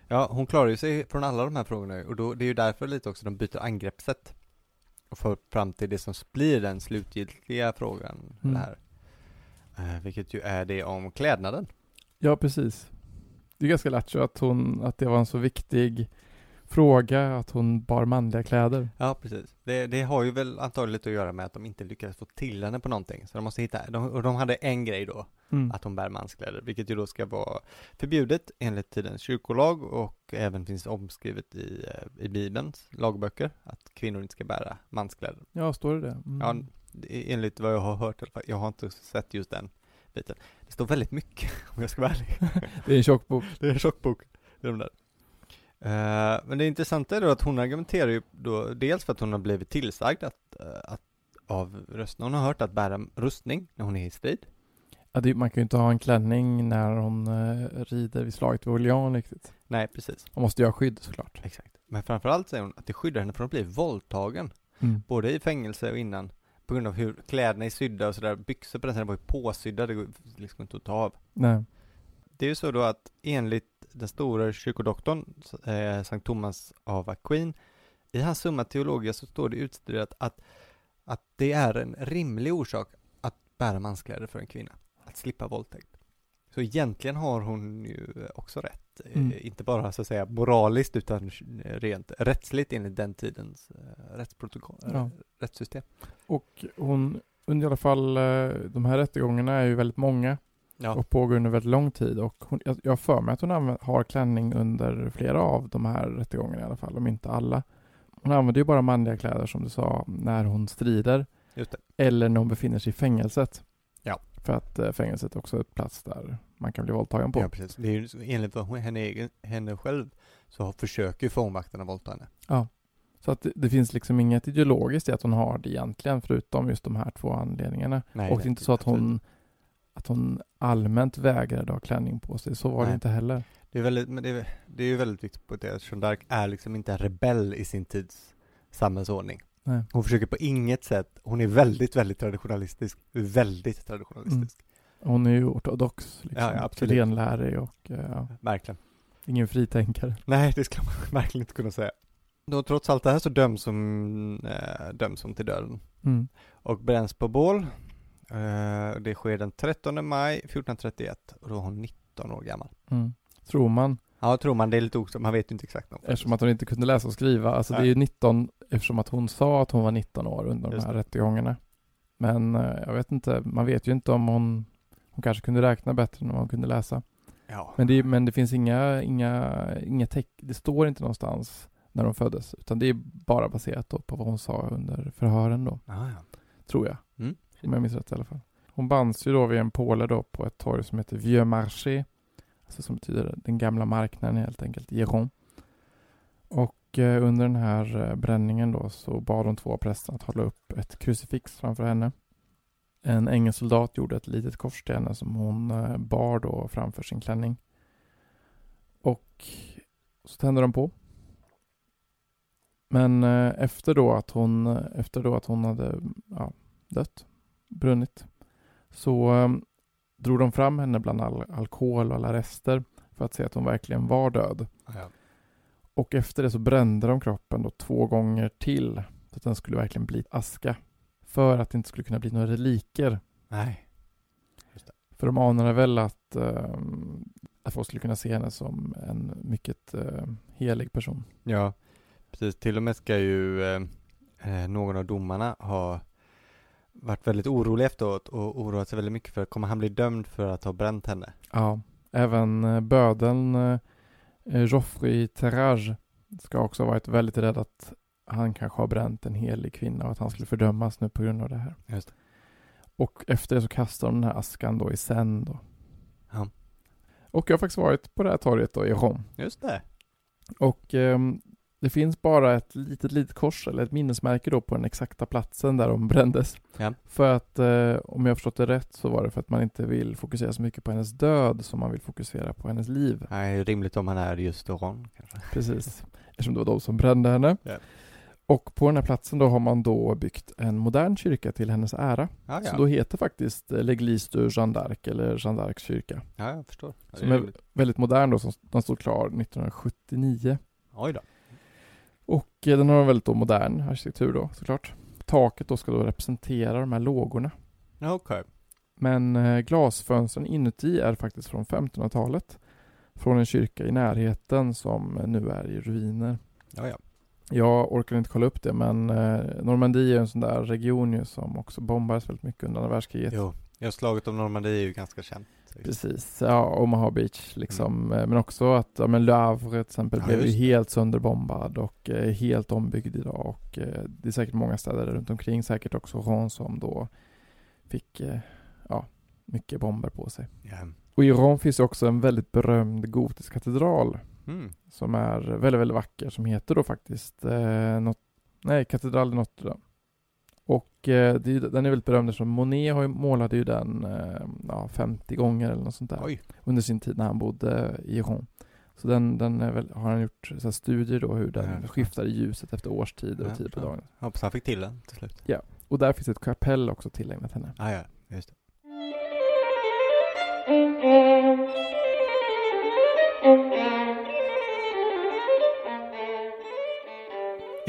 Ja, hon klarar ju sig från alla de här frågorna och då, det är ju därför lite också de byter angreppssätt. Och får fram till det som blir den slutgiltiga frågan
Mm.
det här. Eh, vilket ju är det om klädnaden.
Ja, precis. Det är ganska lattjo att hon, att det var en så viktig fråga att hon bar manliga kläder.
Ja, precis. Det, det har ju väl antagligen lite att göra med att de inte lyckades få till henne på någonting. Så de måste hitta, de, och de hade en grej då,
Mm.
att hon bär manskläder, vilket ju då ska vara förbjudet enligt tidens kyrkolag och även finns omskrivet i, eh, i Bibelns lagböcker, att kvinnor inte ska bära manskläder.
Ja, står det det? Mm.
Ja, enligt vad jag har hört. Jag har inte sett just den biten. Det står väldigt mycket, om jag ska vara ärlig.
Det är en tjock bok.
Det är en tjock bok, det är de där. Eh, men det intressanta är då att hon argumenterar ju då dels för att hon har blivit tillsagd att, eh, att av rösten. Hon har hört att bära rustning när hon är i strid.
Ja, det, man kan ju inte ha en klänning när hon eh, rider vid slaget vid Orléans riktigt.
Nej, precis.
Man måste ju ha skydd såklart.
Exakt. Men framförallt säger hon att det skyddar henne från att bli våldtagen.
Mm.
Både i fängelse och innan. På grund av hur kläderna är sydda och sådär. Byxor på den tiden var ju påsydda, det går liksom inte att ta av.
Nej.
Det är ju så då att enligt den stora kyrkodoktorn, eh, Sankt Thomas av Aquin, i hans Summa Theologia så står det utstuderat att, att det är en rimlig orsak att bära manskläder för en kvinna, att slippa våldtäkt. Så egentligen har hon ju också rätt, eh,
Mm.
inte bara så att säga moraliskt utan rent rättsligt enligt den tidens eh, rättsprotokoll, eh,
Ja.
rättssystem.
Och hon, under i alla fall, eh, de här rättegångarna är ju väldigt många
Ja,
och pågår under väldigt lång tid. Och hon, jag, jag har för mig att hon använder, har klänning under flera av de här rättegångarna i alla fall, om inte alla. Hon använder ju bara manliga kläder som du sa, när hon strider. Eller när hon befinner sig i fängelset.
Ja.
För att eh, fängelset är också ett plats där man kan bli våldtagen på.
Ja, precis. Det är ju enligt henne, egen, henne själv så försöker ju fångvaktarna våldta henne.
Så att det, det finns liksom inget ideologiskt i att hon har det egentligen, förutom just de här två anledningarna.
Nej,
och det är inte så att
absolut.
hon, att hon allmänt vägrade ha klänning på sig. Så var det
Nej.
inte heller.
Det är väldigt, men det är, det är ju väldigt viktigt på det att Jeanne d'Arc är liksom inte en rebell i sin tids samhällsordning.
Nej.
Hon försöker på inget sätt, hon är väldigt, väldigt traditionalistisk, väldigt traditionalistisk.
Hon är ju ortodox, liksom.
Ja, ja,
renlärig och eh, ja,
Verkligen.
ingen fritänkare.
Nej, det ska man verkligen inte kunna säga. Då trots allt det här så döms hon, äh, döms hon till döden
Mm.
och bränns på bål. Eh, det sker den 13 maj 1431 och då är hon 19 år gammal.
Mm. Tror man,
Ja, tror man, det är lite oklart, man vet ju inte exakt. Något.
eftersom att hon inte kunde läsa och skriva. Alltså det är
Nej.
ju 19, eftersom att hon sa att hon var 19 år under de
Just
här
det.
rättegångarna. Men eh, jag vet inte, man vet ju inte om hon, hon kanske kunde räkna bättre än vad hon kunde läsa.
Ja.
Men det, men det finns inga, inga, inga teck, det står inte någonstans när de föddes, utan det är bara baserat på vad hon sa under förhören då,
Ah, ja.
tror jag.
Mm.
Om jag minns rätt i alla fall. Hon bands ju då vid en påle då på ett torg som heter Vieux Marché, alltså som betyder den gamla marknaden helt enkelt, Giron. Och eh, under den här eh, bränningen då så bad de två prästerna att hålla upp ett krucifix framför henne. En engelsk soldat gjorde ett litet kors till henne som hon eh, bar då framför sin klänning. Och så tände de på. Men eh, efter då att hon, efter då att hon hade ja, dött, brunnit, så eh, drog de fram henne bland all alkohol och alla rester för att se att hon verkligen var död.
Ja.
Och efter det så brände de kroppen då två gånger till så att den skulle verkligen bli aska. För att det inte skulle kunna bli några reliker.
Nej.
För de anade väl att, eh, att folk skulle kunna se henne som en mycket eh, helig person.
Ja, precis. Till och med ska ju eh, eh, någon av domarna ha varit väldigt orolig efteråt och oroat sig väldigt mycket för kommer han bli dömd för att ha bränt henne?
Ja, även eh, bödeln eh, Geoffrey Terrage ska också ha varit väldigt rädd att han kanske har bränt en helig kvinna och att han skulle fördömas nu på grund av det här.
Just det.
Och efter det så kastar de den här askan då i Seine då.
Ja.
Och jag har faktiskt varit på det här torget då i Rom.
Just det.
Och ehm, det finns bara ett litet, litet kors eller ett minnesmärke då på den exakta platsen där de brändes.
Ja.
För att, eh, om jag har förstått det rätt, så var det för att man inte vill fokusera så mycket på hennes död som man vill fokusera på hennes liv.
Nej, rimligt om han är just Oron kanske.
Precis. Eftersom det var de som brände henne.
Ja.
Och på den här platsen då har man då byggt en modern kyrka till hennes ära.
Ja,
Så då heter faktiskt eh, L'Église de Jeanne d'Arc eller Jeanne d'Arcs kyrka.
ja, jag förstår. Ja,
Som
är rimligt.
väldigt modern då, som den stod klar 1979.
Oj då.
Och eh, den har en väldigt modern arkitektur då såklart. Taket då ska då representera de här lågorna.
Okej.
Men eh, glasfönstren inuti är faktiskt från 1500-talet. Från en kyrka i närheten som nu är i ruiner.
Ja, ja.
Jag orkar inte kolla upp det men eh, Normandie är en sån där region ju som också bombades väldigt mycket under andra världskriget.
Jo. Ja, slaget om Normandie är ju ganska känt.
Precis, ja, Omaha Beach liksom. Eh, Men också att, ja men Le Havre till exempel
Ja,
blev ju helt sönderbombad och eh, helt ombyggd idag och eh, det är säkert många städer runt omkring, säkert också Rouen som då fick, eh, ja, mycket bomber på sig.
Ja.
Och i Rom finns det också en väldigt berömd gotisk katedral
Mm.
som är väldigt, väldigt vacker som heter då faktiskt eh, något, nej, katedral de Notre Dame. Och eh, det, den är väldigt berömd eftersom Monet har ju, målade ju den eh, ja, 50 gånger eller något sånt där
Oj,
under sin tid när han bodde i Gijon. Så den, den är väl, har han gjort så här, studier då hur
Ja,
den
förstår.
skiftar i ljuset efter årstider
Ja,
och tid på
ja.
dagen.
hoppas han fick till den till slut.
Och där finns ett kapell också tillägnat henne.
Ah, ja, just det.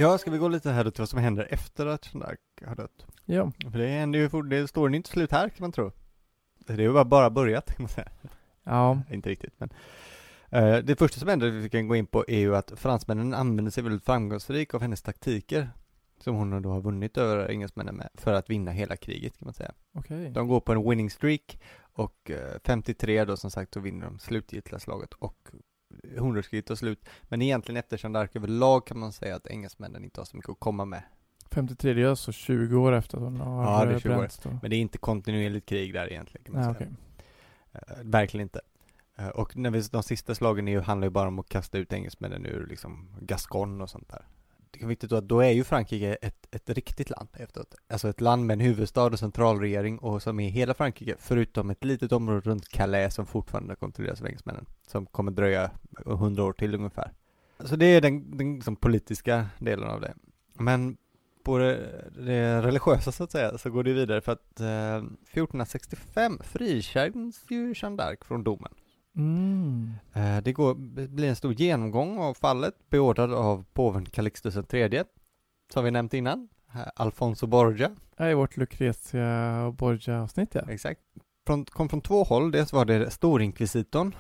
Ja, ska vi gå lite här till vad som händer efter att Jeanne d'Arc har dött?
Ja,
För det händer ju det står inte slut här kan man tro. Det är ju bara, bara börjat kan man säga.
ja,
Inte riktigt men. Eh, det första som händer, vi kan gå in på, är ju att fransmännen använder sig väldigt framgångsrikt av hennes taktiker. Som hon då har vunnit över engelsmännen med, för att vinna hela kriget kan man säga.
okej.
De går på en winning streak och eh, 53 då som sagt så vinner de slutgiltiga slaget och hundraårskriget tar slut. Men egentligen efter Jeanne d'Arc överlag kan man säga att engelsmännen inte har så mycket att komma med.
53 är alltså 20 år efter att hon har
Ja, det är
eh,
20 år.
då.
Men det är inte kontinuerligt krig där egentligen kan man
Nej,
säga.
okej.
Eh, verkligen inte. Eh, och när vi, de sista slagen är ju, handlar ju bara om att kasta ut engelsmännen ur liksom Gascon och sånt där. Det är viktigt då att då är ju Frankrike ett, ett riktigt land efteråt. Alltså ett land med en huvudstad och centralregering och som är hela Frankrike förutom ett litet område runt Calais som fortfarande kontrolleras av engelsmännen. Som kommer dröja hundra år till ungefär. Så det är den, den liksom politiska delen av det. Men på det, det religiösa så att säga så går det vidare för att eh, 1465 frikänns ju Jeanne d'Arc från domen.
Mm.
Eh, det går, blir en stor genomgång av fallet beordrad av påven Calixtus III som vi nämnt innan, Alfonso Borgia.
Är vårt Lucrezia och Borgia-avsnitt ja.
Exakt. Från, kom från två håll, dels var det storinkvisitorn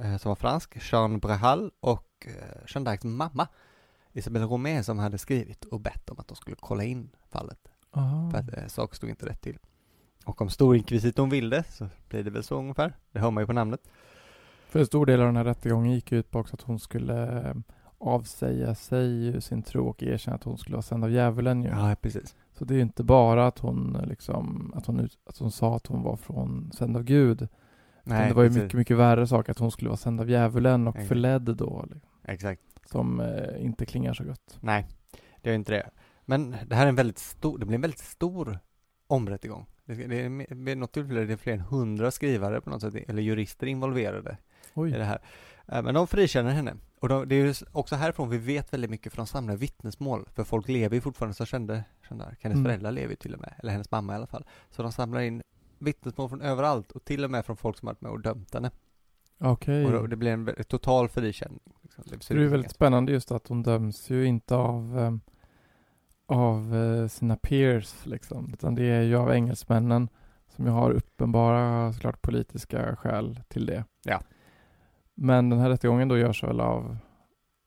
eh, som var fransk, Jean Brahal och eh, Jeanne d'Arcs mamma Isabelle Romé som hade skrivit och bett om att de skulle kolla in fallet.
Ah.
För att eh, saker stod inte rätt till. Och om storinkvisitorn vill det så blir det väl så ungefär. Det hör man ju på namnet.
För en stor del av den här rättegången gick ut på också att hon skulle eh, avsäga sig sin tro och erkänna att hon skulle vara sänd av djävulen ju.
Ja, precis.
Så det är ju inte bara att hon liksom, att hon, att hon sa att hon var från sänd av Gud. utan det var ju
precis.
mycket, mycket värre sak att hon skulle vara sänd av djävulen och
Exakt.
förledd då. liksom,
Exakt.
Som eh, inte klingar så gott.
Nej, det är inte det. Men det här är en väldigt stor, det blir en väldigt stor omrättegång. Det, det är vid något tillfälle är det fler än hundra skrivare på något sätt, eller jurister involverade
Oj.
i det här. Eh, Men de frikänner henne. Och de, det är ju också härifrån vi vet väldigt mycket för de samlar vittnesmål. För folk lever ju fortfarande som kände, kände. Hennes
Mm.
föräldrar lever ju till och med, eller hennes mamma i alla fall. Så de samlar in vittnesmål från överallt och till och med från folk som varit med och dömt henne.
Okej.
Och då, det blir en total frikänning. Liksom. Det,
det är väldigt spännande just att hon döms ju inte av, eh, av eh, sina peers liksom, utan det är ju av engelsmännen som ju har uppenbara såklart politiska skäl till det.
Ja.
Men den här rättegången då görs väl av,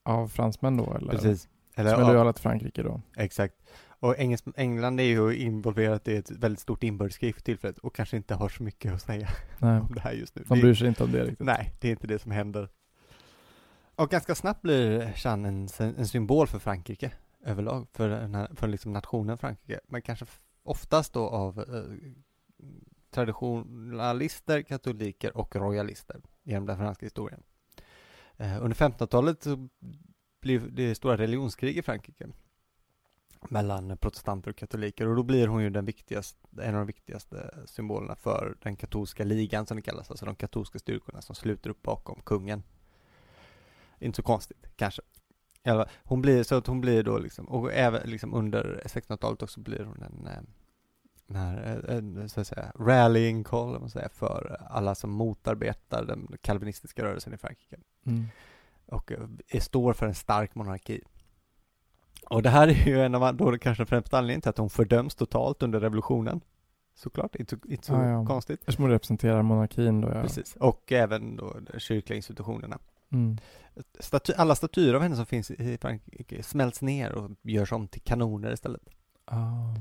av fransmän då eller?
Precis.
Som
Eller,
är
ja,
lojala till Frankrike då.
exakt. Och Engels, England är ju involverat i ett väldigt stort inbördeskrig för tillfället och kanske inte har så mycket att säga
Nej,
om det här just nu.
de
Det-
bryr sig inte om det riktigt.
Nej, det är inte det som händer. Och ganska snabbt blir Jeanne en, en symbol för Frankrike överlag, för, den här, för liksom nationen Frankrike. Men kanske oftast då av eh, traditionalister, katoliker och royalister genom den franska historien. Eh, under 1500-talet så blir det stora religionskrig i Frankrike mellan protestanter och katoliker och då blir hon ju den viktigaste, en av de viktigaste symbolerna för den katolska ligan som det kallas, alltså de katolska styrkorna som sluter upp bakom kungen. Inte så konstigt, kanske. Hon blir, så att hon blir då liksom, och även liksom under 1600-talet också blir hon en, eh, den här, eh, en, så att säga, rallying call, säger, för alla som motarbetar den kalvinistiska rörelsen i Frankrike
Mm.
och eh, är- står för en stark monarki. Och det här är ju en av då kanske främst anledningen till att hon fördöms totalt under revolutionen. Såklart, inte, så- inte så
Ja, ja.
konstigt.
Eftersom hon representerar monarkin då ja.
Precis, och även då de kyrkliga institutionerna.
Mm.
Staty, alla statyer av henne som finns i Frankrike smälts ner och görs om till kanoner istället.
Ah.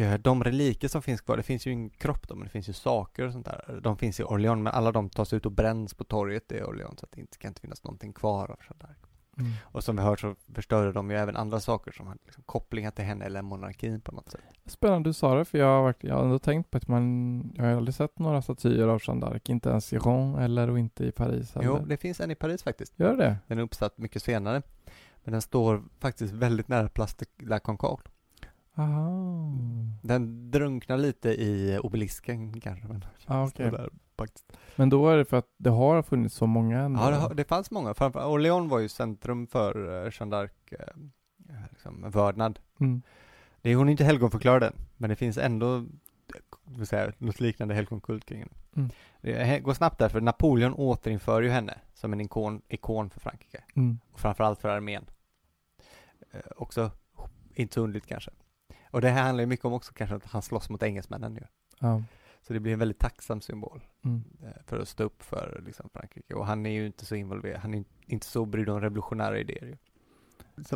Eh, och de reliker som finns kvar, det finns ju en kropp då, men det finns ju saker och sånt där. De finns i Orléans, men alla de tas ut och bränns på torget i Orléans, så att det inte kan inte finnas någonting kvar av sånt där.
Mm.
Och som vi hört så förstörde de ju även andra saker som har liksom kopplingar till henne eller monarkin på något sätt.
Spännande du sa det, för jag har, jag har ändå tänkt på att man, jag har aldrig sett några statyer av Jeanne d'Arc, inte ens i Ron eller och inte i Paris heller.
Jo, det finns en i Paris faktiskt.
Gör det?
Den är uppsatt mycket senare. Men den står faktiskt väldigt nära Place de la Concorde.
Aha.
Den drunknar lite i obelisken kanske. Men,
Ah, okej.
Där.
Men då är det för att det har funnits så många ändå?
Ja, det, har- det fanns många. Framför Orléans var ju centrum för uh, Jeanne d'Arc eh, liksom, vördnad.
Mm.
Det är hon är inte helgonförklarad än, men det finns ändå eh, vill säga, något liknande helgonkult kring henne.
Mm.
Det går snabbt där, för Napoleon återinför ju henne som en ikon, ikon för Frankrike.
Mm.
Och framförallt för armén. Eh, också inte så underligt kanske. Och det här handlar ju mycket om också kanske att han slåss mot engelsmännen ju.
Ja.
Så det blir en väldigt tacksam symbol
Mm.
eh, för att stå upp för liksom, Frankrike. Och han är ju inte så involverad, han är in- inte så brydd om revolutionära idéer ju.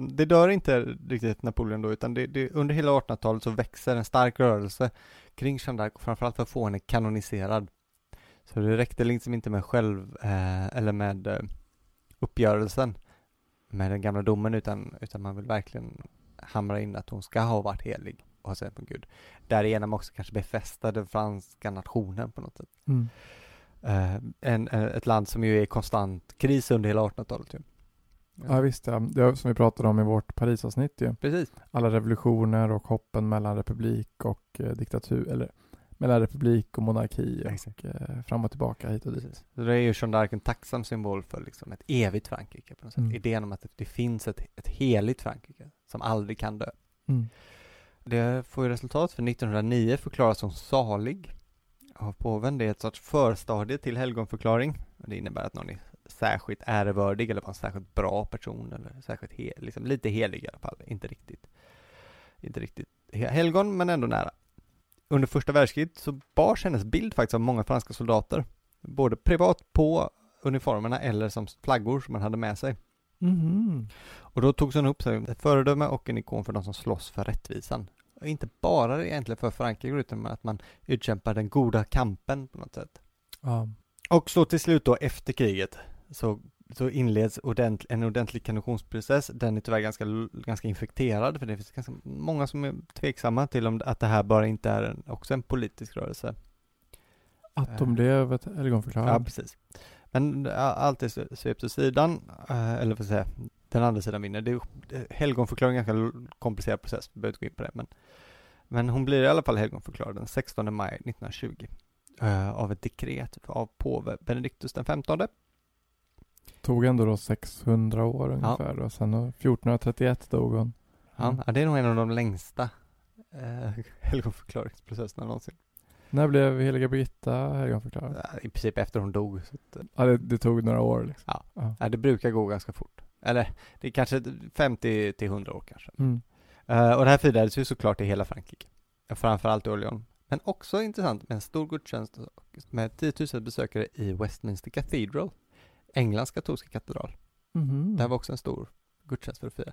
Det dör inte riktigt Napoleon då, utan det, det, under hela 1800-talet så växer en stark rörelse kring Jeanne d'Arc, framförallt för att få henne kanoniserad. Så det räckte liksom inte med själv, eh, eller med eh, uppgörelsen med den gamla domen, utan, utan man vill verkligen hamra in att hon ska ha varit helig och ha sänt på Gud. Därigenom också kanske befästa den franska nationen på något sätt.
Mm.
Eh, en, eh, ett land som ju är i konstant kris under hela 1800-talet ju.
Ja visst ja. Det är som vi pratade om i vårt Parisavsnitt ju.
Precis.
Alla revolutioner och hoppen mellan republik och eh, diktatur, eller mellan republik och monarki och eh, fram och tillbaka hit och dit.
Precis. Så det är ju Jeanne d'Arc en tacksam symbol för liksom ett evigt Frankrike på något sätt.
Mm.
Idén om att det finns ett, ett heligt Frankrike som aldrig kan dö.
Mm.
Det får ju resultat för 1909 förklaras hon salig av påven. Det är ett sorts förstadie till helgonförklaring. Det innebär att någon är särskilt ärevördig eller var en särskilt bra person eller särskilt he, liksom lite helig i alla fall. Inte riktigt, inte riktigt he- helgon men ändå nära. Under första världskriget så bars hennes bild faktiskt av många franska soldater. Både privat på uniformerna eller som flaggor som man hade med sig.
Mhm.
Och då togs hon upp som ett föredöme och en ikon för de som slåss för rättvisan. Och inte bara egentligen för Frankrike utan att man utkämpar den goda kampen på något sätt.
Ja.
Och så till slut då efter kriget så, så inleds ordent, en ordentlig kanonprocess. Den är tyvärr ganska, ganska infekterad för det finns ganska många som är tveksamma till om att det här bara inte är en, också en politisk rörelse.
Att de blev ett helgonförklarat.
Ja, precis. Men ja, allt det sveps åt sidan, eller vad ska jag säga, den andra sidan vinner. Det är helgonförklaring är en ganska komplicerad process, vi behöver inte gå in på det, men, men hon blir i alla fall helgonförklarad den 16 maj 1920 eh, av ett dekret av påve Benedictus den 15.
Tog ändå då 600 år ungefär och sen 1431 dog hon.
Ja,
Mm.
ja, det är nog en av de längsta eh, helgonförklaringsprocesserna någonsin.
När blev heliga Birgitta helgonförklarad?
Ja, I princip efter hon dog. Så att,
Ja, det, det tog några år liksom.
Ja.
ja.
ja, det brukar gå ganska fort. Eller det är kanske 50 till 100 år kanske.
Mm.
Eh, och det här firades ju såklart i hela Frankrike. Framförallt i Orléans. Men också intressant med en stor gudstjänst med 10 000 besökare i Westminster Cathedral. Englands katolska katedral.
Mhm.
Det här var också en stor gudstjänst för att fira.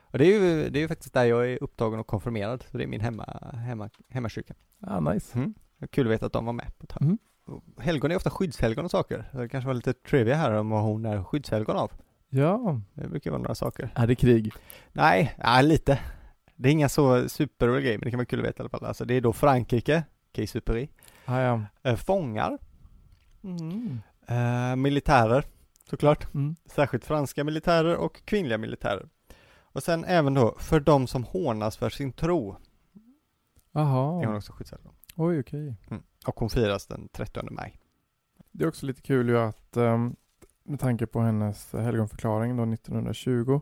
Och det är ju, det är ju faktiskt där jag är upptagen och konfirmerad. Så det är min hemma, hemma, hemmakyrka.
Ah, nice.
Mm. Kul att veta att de var med på ett hörn.
Mm.
Helgon är ofta skyddshelgon och saker. Det kanske var lite trivia här om vad hon är skyddshelgon av.
Ja,
Det brukar vara några saker.
är det krig?
Nej, ja, lite. Det är inga så superroliga grejer, men det kan vara kul att veta i alla fall. Alltså det är då Frankrike, Case Superi,
Ah, ja.
eh, fångar,
Mm.
eh, militärer, såklart.
Mm.
Särskilt franska militärer och kvinnliga militärer. Och sen även då för de som hånas för sin tro, är hon
Jaha.
också skyddshelgon.
Oj, okej.
Mm. Och hon firas den 30 maj.
Det är också lite kul ju att ehm, med tanke på hennes helgonförklaring då 1920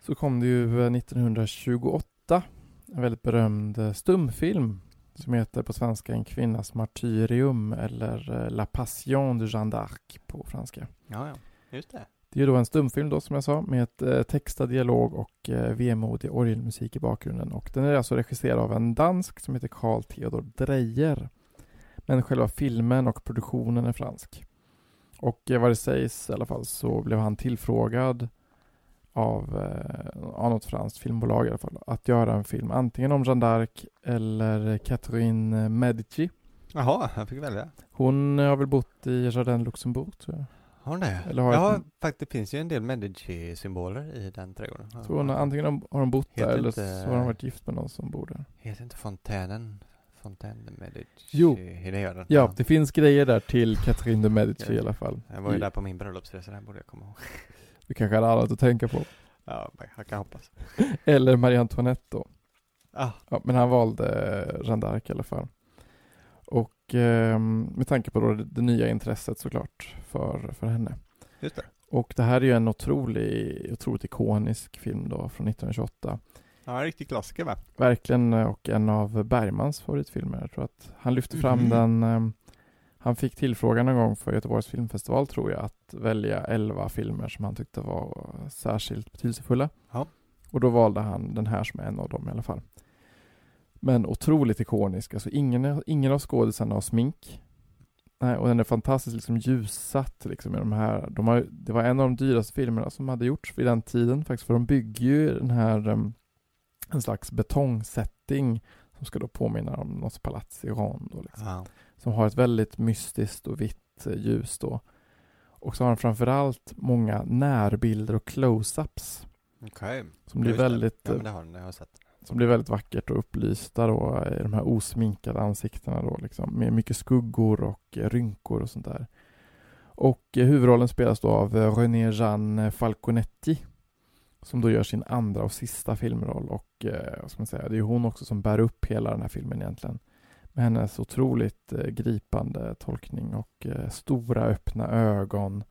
så kom det ju eh, 1928 en väldigt berömd eh, stumfilm som heter på svenska En kvinnas martyrium eller eh, La Passion de Jeanne d'Arc på franska.
Ja, ja, just det.
Det är då en stumfilm då som jag sa med ett, eh, textad dialog och eh, vemodig orgelmusik i bakgrunden och den är alltså regisserad av en dansk som heter Carl Theodor Dreyer. Men själva filmen och produktionen är fransk. Och eh, vad det sägs i alla fall så blev han tillfrågad av, eh, av något franskt filmbolag i alla fall att göra en film antingen om Jeanne d'Arc eller Catherine Medici.
Jaha, jag fick välja.
Hon har väl bott i Jardin Luxembourg tror jag.
Har hon det?
Eller har
ja,
ett-
faktiskt det finns ju en del Medici-symboler i den trädgården.
Så hon, antingen har hon bott
Heter
där eller
inte-
så har hon varit gift med någon som bor där.
Heter inte fontänen Fontaine de Medici?
Jo.
Det gör den.
Ja, det finns grejer där till Catherine de Medici i alla fall.
Jag var ju
I-
där på min bröllopsresa, det borde jag komma ihåg.
Du kanske hade annat att tänka på.
Ja, jag kan hoppas.
Eller Marie Antoinette då.
Ah.
Ja, men han valde Jeanne d'Arc i alla fall. Och eh, med tanke på då det, det, nya intresset såklart för, för henne.
Just det.
Och det här är ju en otrolig, otroligt ikonisk film då från 1928.
Ja, en riktig klassiker va?
Verkligen, och en av Bergmans favoritfilmer. Jag tror att han lyfte fram
Mhm.
den eh, han fick tillfrågan en gång för Göteborgs filmfestival tror jag att välja 11 filmer som han tyckte var särskilt betydelsefulla.
Ja.
Och då valde han den här som är en av dem i alla fall. Men otroligt ikonisk, alltså ingen, ingen av skådisarna har smink. Nej, och den är fantastiskt liksom ljussatt liksom i de här, de har, det var en av de dyraste filmerna som hade gjorts vid den tiden faktiskt, för de bygger ju den här um, en slags betongsättning som ska då påminna om något palats i Ronde. Liksom
Ja.
som har ett väldigt mystiskt och vitt eh, ljus då. Och så har den framförallt många närbilder och close-ups
Okej.
som blir
Just det.
väldigt
Ja,
eh,
men det har den, det har jag sett
som blir väldigt vackert och upplysta då i de här osminkade ansiktena då liksom med mycket skuggor och eh, rynkor och sånt där. Och eh, huvudrollen spelas då av eh, René Jeanne Falconetti som då gör sin andra och sista filmroll och vad ska man säga, det är hon också som bär upp hela den här filmen egentligen. Med hennes otroligt gripande tolkning och stora öppna ögon.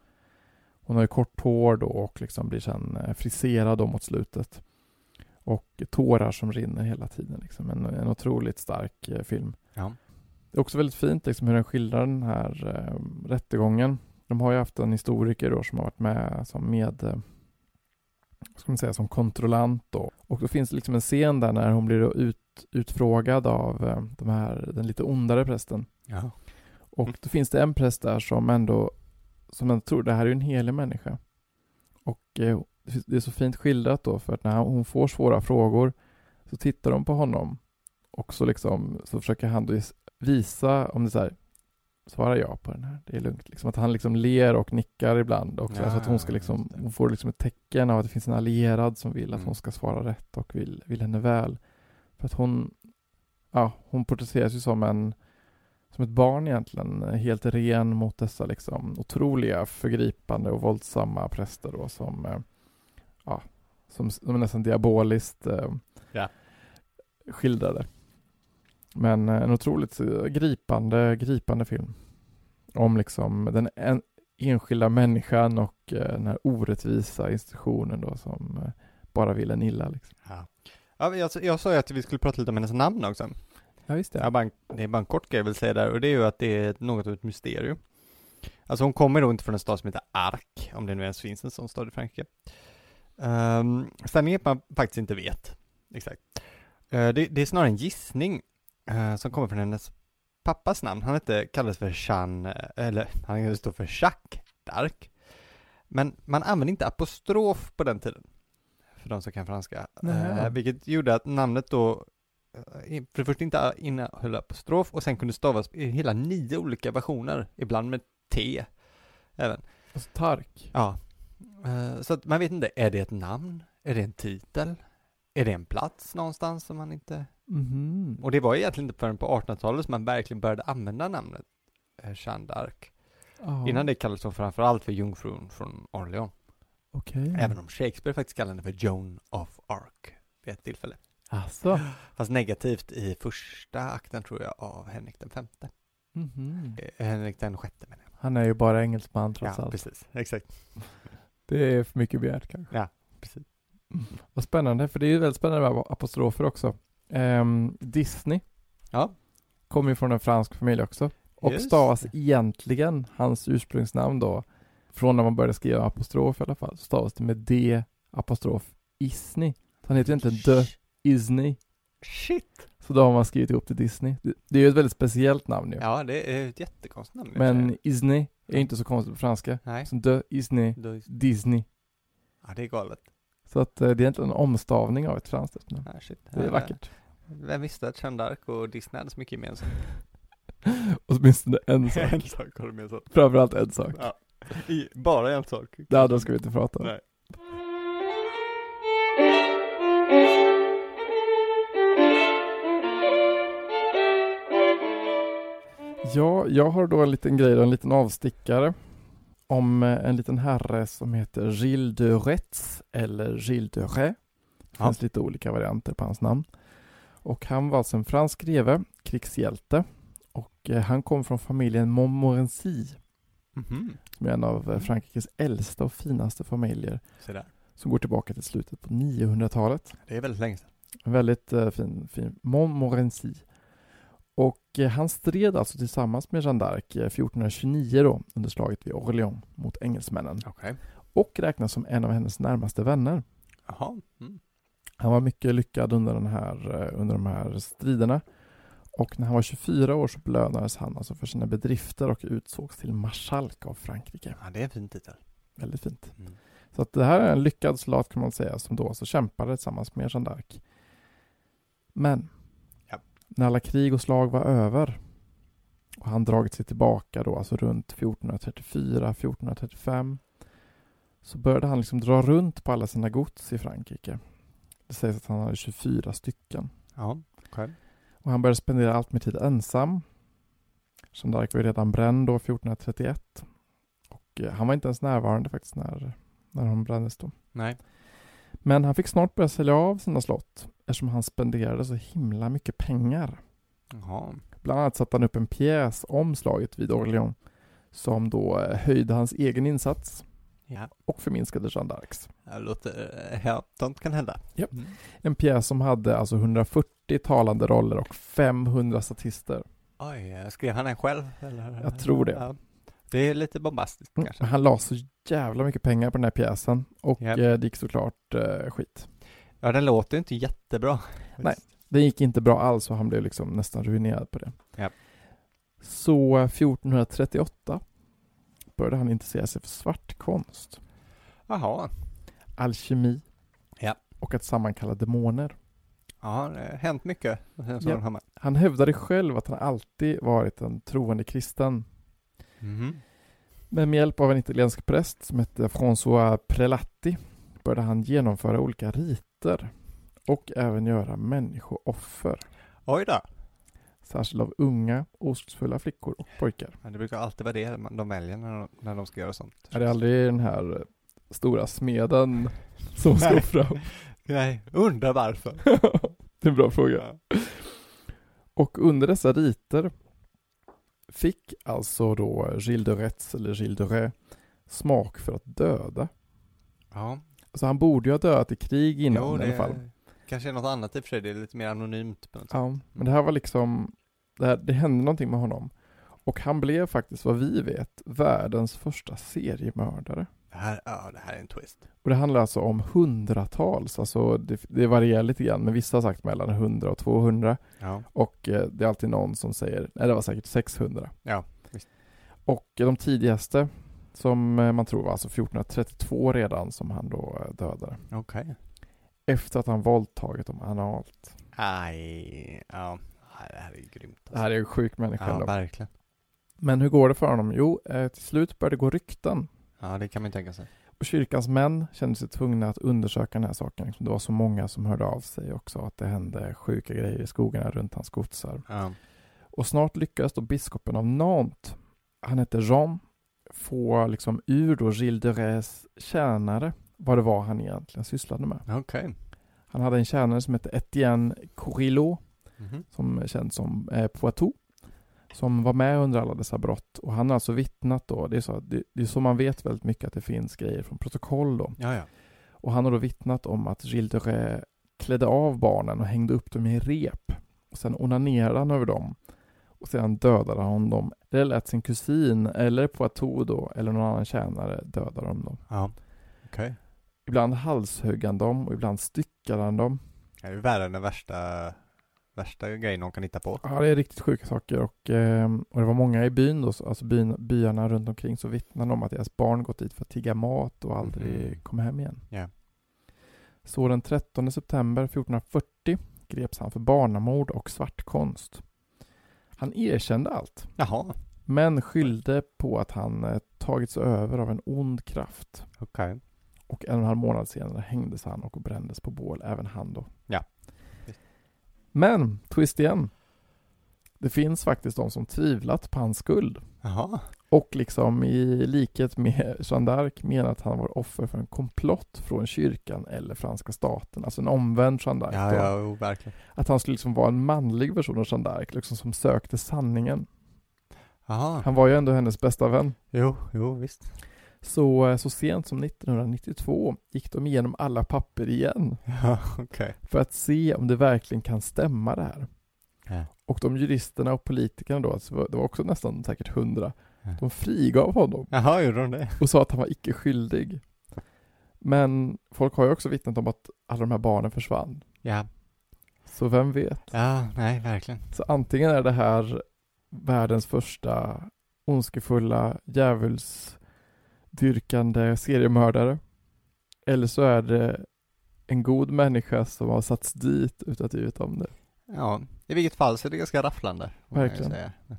Hon har ju kort hår då och liksom blir sen friserad då mot slutet. Och tårar som rinner hela tiden. Liksom. En, en otroligt stark eh, film.
Ja.
Det är också väldigt fint liksom, hur den skildrar den här eh, rättegången. De har ju haft en historiker då som har varit med som med eh, ska man säga, som kontrollant då. Och då finns det liksom en scen där när hon blir ut, utfrågad av eh, de här, den lite ondare prästen.
Ja.
Och då finns det en präst där som ändå, som ändå tror det här är en helig människa. Och eh, det är så fint skildrat då, för att när hon får svåra frågor så tittar de på honom och så liksom, så försöker han då vis- visa om det är så här, svara ja på den här, det är lugnt. Liksom att han liksom ler och nickar ibland också,
Ja,
så att hon ska liksom, hon får liksom ett tecken av att det finns en allierad som vill att
Mm.
hon ska svara rätt och vill, vill henne väl. För att hon, ja, hon porträtteras ju som en som ett barn egentligen, helt ren mot dessa liksom otroliga, förgripande och våldsamma präster då som, eh, ja, som, som nästan diaboliskt eh,
Ja.
skildrade. Men eh, en otroligt eh, gripande, gripande film. Om liksom den en, enskilda människan och eh, den här orättvisa institutionen då som bara vill en illa liksom.
Ja. Ja, jag, jag sa ju att vi skulle prata lite om hennes namn också.
Ja, visst
Ja, bara en, det är bara en kort grej jag vill säga där och det är ju att det är något av ett mysterium. Alltså hon kommer då inte från en stad som heter Ark, om det nu ens finns en sån stad i Frankrike. Um, sanningen är att man faktiskt inte vet exakt. Eh, det, det är snarare en gissning eh, som kommer från hennes pappas namn. Han hette, kallades för Jean, eh, eller han står för Jacques d'Arc. Men man använde inte apostrof på den tiden. För de som kan franska. Eh, vilket gjorde att namnet då för det första inte innehöll apostrof och sen kunde stavas i hela nio olika versioner, ibland med T även.
Alltså Tark.
Ja. Eh, Så att man vet inte, är det ett namn? Är det en titel? Är det en plats någonstans som man inte...
Mhm.
Och det var egentligen inte förrän på 1800-talet som man verkligen började använda namnet eh, Jeanne d'Arc.
Ja,
Innan det kallades hon framförallt för jungfrun från Orleans.
Okej.
Även om Shakespeare faktiskt kallade henne för Joan of Arc vid ett tillfälle.
Alltså.
Fast negativt i första akten tror jag av Henrik den femte.
Mhm.
Eh, Henrik den sjätte menar jag.
Han är ju bara engelsman trots
Ja,
allt.
precis. Exakt.
Det är för mycket begärt kanske.
Ja, precis.
Vad spännande, för det är ju väldigt spännande med apostrofer också. Ehm, Disney
Ja.
kommer ju från en fransk familj också. Och
Just
stavas egentligen, hans ursprungsnamn då, från när man började skriva apostrof i alla fall, stavas det med D apostrof Isni. Så han heter egentligen The Isney.
Shit!
Så då har man skrivit ihop till Disney. Det, det är ju ett väldigt speciellt namn ju.
Ja, det är ett jättekonstigt namn.
Men Isney är inte så konstigt på franska.
Nej,
Så The Isney
då,
Disney.
ja det är galet.
Så att eh, det är egentligen en omstavning av ett franskt efternamn.
Ja, shit.
Det är vackert.
Vem visste att Jeanne d'Arc och Disney hade så mycket gemensamt?
Åtminstone en sak.
en sak har de gemensamt.
Framförallt en sak.
Ja. I, bara en sak.
Det andra ska vi inte prata om.
Nej.
Ja, jag har då en liten grej, en liten avstickare om eh, en liten herre som heter Gilles de Retz eller Gilles de Ré. Det
Ja.
finns lite olika varianter på hans namn. Och han var alltså en fransk greve, krigshjälte. Och eh, han kom från familjen Montmorency,
Mhm.
som är en av eh, Frankrikes äldsta och finaste familjer, som går tillbaka till slutet på 900-talet.
Det är väldigt länge sedan.
En väldigt fin, fin Montmorency. Och eh, han stred alltså tillsammans med Jeanne d'Arc eh, 1429 då, under slaget vid Orléans mot engelsmännen
Okej.
och räknas som en av hennes närmaste vänner.
Mm.
Han var mycket lyckad under, den här, eh, under de här striderna och när han var 24 år så belönades han alltså för sina bedrifter och utsågs till marskalk av Frankrike.
Ja, det är en fin titel.
Väldigt fint.
Mm.
Så att det här är en lyckad soldat kan man säga som då alltså kämpade tillsammans med Jeanne d'Arc. Men. När alla krig och slag var över och han dragit sig tillbaka då, alltså runt 1434, 1435 så började han liksom dra runt på alla sina gods i Frankrike. Det sägs att han hade 24 stycken.
Ja, okej.
Och han började spendera allt mer tid ensam. Jeanne d'Arc var ju redan bränd då 1431. Och eh, han var inte ens närvarande faktiskt när, när hon brändes då.
Nej.
Men han fick snart börja sälja av sina slott eftersom han spenderade så himla mycket pengar.
Jaha.
Bland annat satte han upp en pjäs om slaget vid Orléans som då eh, höjde hans egen insats
Ja.
och förminskade Jeanne d'Arcs.
Det låter, ja, sånt kan hända.
Ja.
Mm.
En pjäs som hade alltså 140 talande roller och 500 statister.
Oj, skrev han den själv? Eller?
Jag tror det.
Ja. Det är lite bombastiskt
Mm,
kanske.
Han la så jävla mycket pengar på den här pjäsen och
Ja.
eh, det gick såklart eh, skit.
Ja, den låter inte jättebra.
Nej. Det gick inte bra alls och han blev liksom nästan ruinerad på det.
Ja.
Så eh, 1438 började han intressera sig för svartkonst,
Jaha.
alkemi
Ja.
och att sammankalla demoner.
Ja, det har hänt mycket. så
Ja. Han hävdade själv att han alltid varit en troende kristen.
Mhm.
Men med hjälp av en italiensk präst som hette François Prelati började han genomföra olika riter och även göra människooffer.
Oj då.
Särskilt av unga, oskuldsfulla flickor och pojkar.
Men det brukar alltid vara det de väljer när de, när de ska göra sånt.
Är det aldrig den här eh, stora smeden som ska fram?
Nej, undrar varför.
det är en bra fråga. Och under dessa riter fick alltså då Gilles de Retz eller Gilles de Ré smak för att döda.
Ja,
Alltså han borde ju ha dödat i krig innan
jo,
i
det
alla fall.
kanske är något annat i och för sig. Det är lite mer anonymt på något sätt.
Ja, men det här var liksom, det, här, det hände någonting med honom. Och han blev faktiskt, vad vi vet, världens första seriemördare.
Det här, ja, det här är en twist.
Och det handlar alltså om hundratals, alltså det, det varierar lite grann, men vissa har sagt mellan 100 och 200.
Ja.
Och eh, det är alltid någon som säger, nej det var säkert 600.
Ja, visst.
Och eh, de tidigaste, som eh, man tror var alltså 1432 redan, som han då eh, dödade.
Okej.
Efter att han våldtagit dem analt.
Aj, ja. Det här är ju grymt.
Det här är ju sjuk människa
Ja, verkligen.
Men hur går det för honom? Jo, till slut började det gå rykten.
Ja, det kan man ju tänka sig.
Och kyrkans män kände sig tvungna att undersöka den här saken. Det var så många som hörde av sig också att det hände sjuka grejer i skogarna runt hans godsar.
Ja.
Och snart lyckades då biskopen av Nantes, han hette Jean, få liksom ur då Gilles de Rés tjänare vad det var han egentligen sysslade med.
Okej.
Han hade en tjänare som hette Etienne Corillo
Mhm.
som är känd som eh, Poitou som var med under alla dessa brott och han har alltså vittnat då, det är, så, det, det är så man vet väldigt mycket att det finns grejer från protokoll då.
Ja, ja.
Och han har då vittnat om att Gilles de Ré klädde av barnen och hängde upp dem i rep. Och sen onanerade han över dem. Och sedan dödade han dem. Eller lät sin kusin, eller Poitou då, eller någon annan tjänare döda dem då.
Ja. Okej.
Ibland halshögg han dem och ibland styckade han dem.
Det är värre än den värsta, värsta grejen någon kan hitta på.
Ja, det är riktigt sjuka saker och, eh, och det var många i byn då, så- alltså byn, byarna runt omkring så vittnade om att deras barn gått dit för att tigga mat och aldrig
Mhm.
kom hem igen.
Ja.
Så den 13 september 1440 greps han för barnamord och svartkonst. Han erkände allt,
Jaha.
men skyllde på att han eh, tagits över av en ond kraft.
Okej.
Och en och en halv månad senare hängdes han och brändes på bål, även han då.
Ja.
Men, twist igen. Det finns faktiskt de som tvivlat på hans skuld.
Jaha.
Och liksom i likhet med Jeanne d'Arc menar att han var offer för en komplott från kyrkan eller franska staten, alltså en omvänd Jeanne d'Arc.
Ja,
då.
ja, jo, verkligen.
Att han skulle liksom vara en manlig version av Jeanne d'Arc, liksom som sökte sanningen.
Jaha.
Han var ju ändå hennes bästa vän.
Jo, jo, visst.
Så, eh, så sent som 1992 gick de igenom alla papper igen
Ja, okej.
för att se om det verkligen kan stämma det här.
Ja.
Och de juristerna och politikerna då, alltså det var också nästan säkert hundra,
Ja.
de frigav honom
Jaha, gjorde de det?
och sa att han var icke skyldig. Men folk har ju också vittnat om att alla de här barnen försvann.
Ja.
Så vem vet?
Ja, nej, verkligen.
Så antingen är det här världens första ondskefulla djävulsdyrkande seriemördare. Eller så är det en god människa som har satts dit utan att veta om det.
Ja, i vilket fall så är det ganska rafflande.
Verkligen.
ja.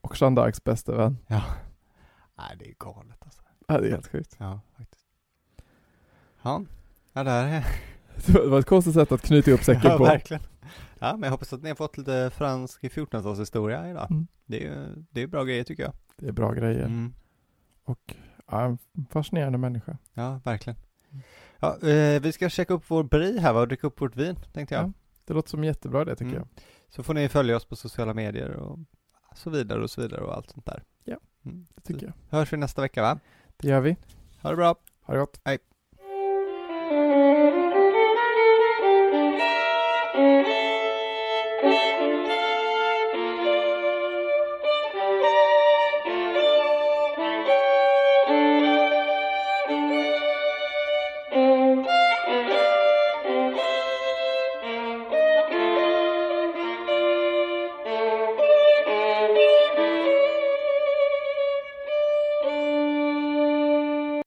Och Jeanne d'Arcs bästa vän.
Nej, det är galet alltså.
Ja, det är helt sjukt.
Ja, faktiskt. Ja, ja det här är...
Det var ett konstigt sätt att knyta ihop säcken
ja,
på.
verkligen. Ja, men jag hoppas att ni har fått lite fransk 1400-talshistoria idag.
Mm.
Det är ju det är bra grejer tycker jag.
Det är bra grejer.
Mm.
Och ja, en fascinerande människa.
Ja, verkligen. Ja, eh, vi ska checka upp vår bri här va, och dricka upp vårt vin, tänkte jag.
Ja. Det låter som jättebra det tycker
Mm.
jag.
Så får ni följa oss på sociala medier och så vidare och så vidare och allt sånt där.
Ja,
Mm.
Det tycker jag.
Hörs vi nästa vecka va?
Det gör vi.
Ha det bra!
Ha det gott.
Hej.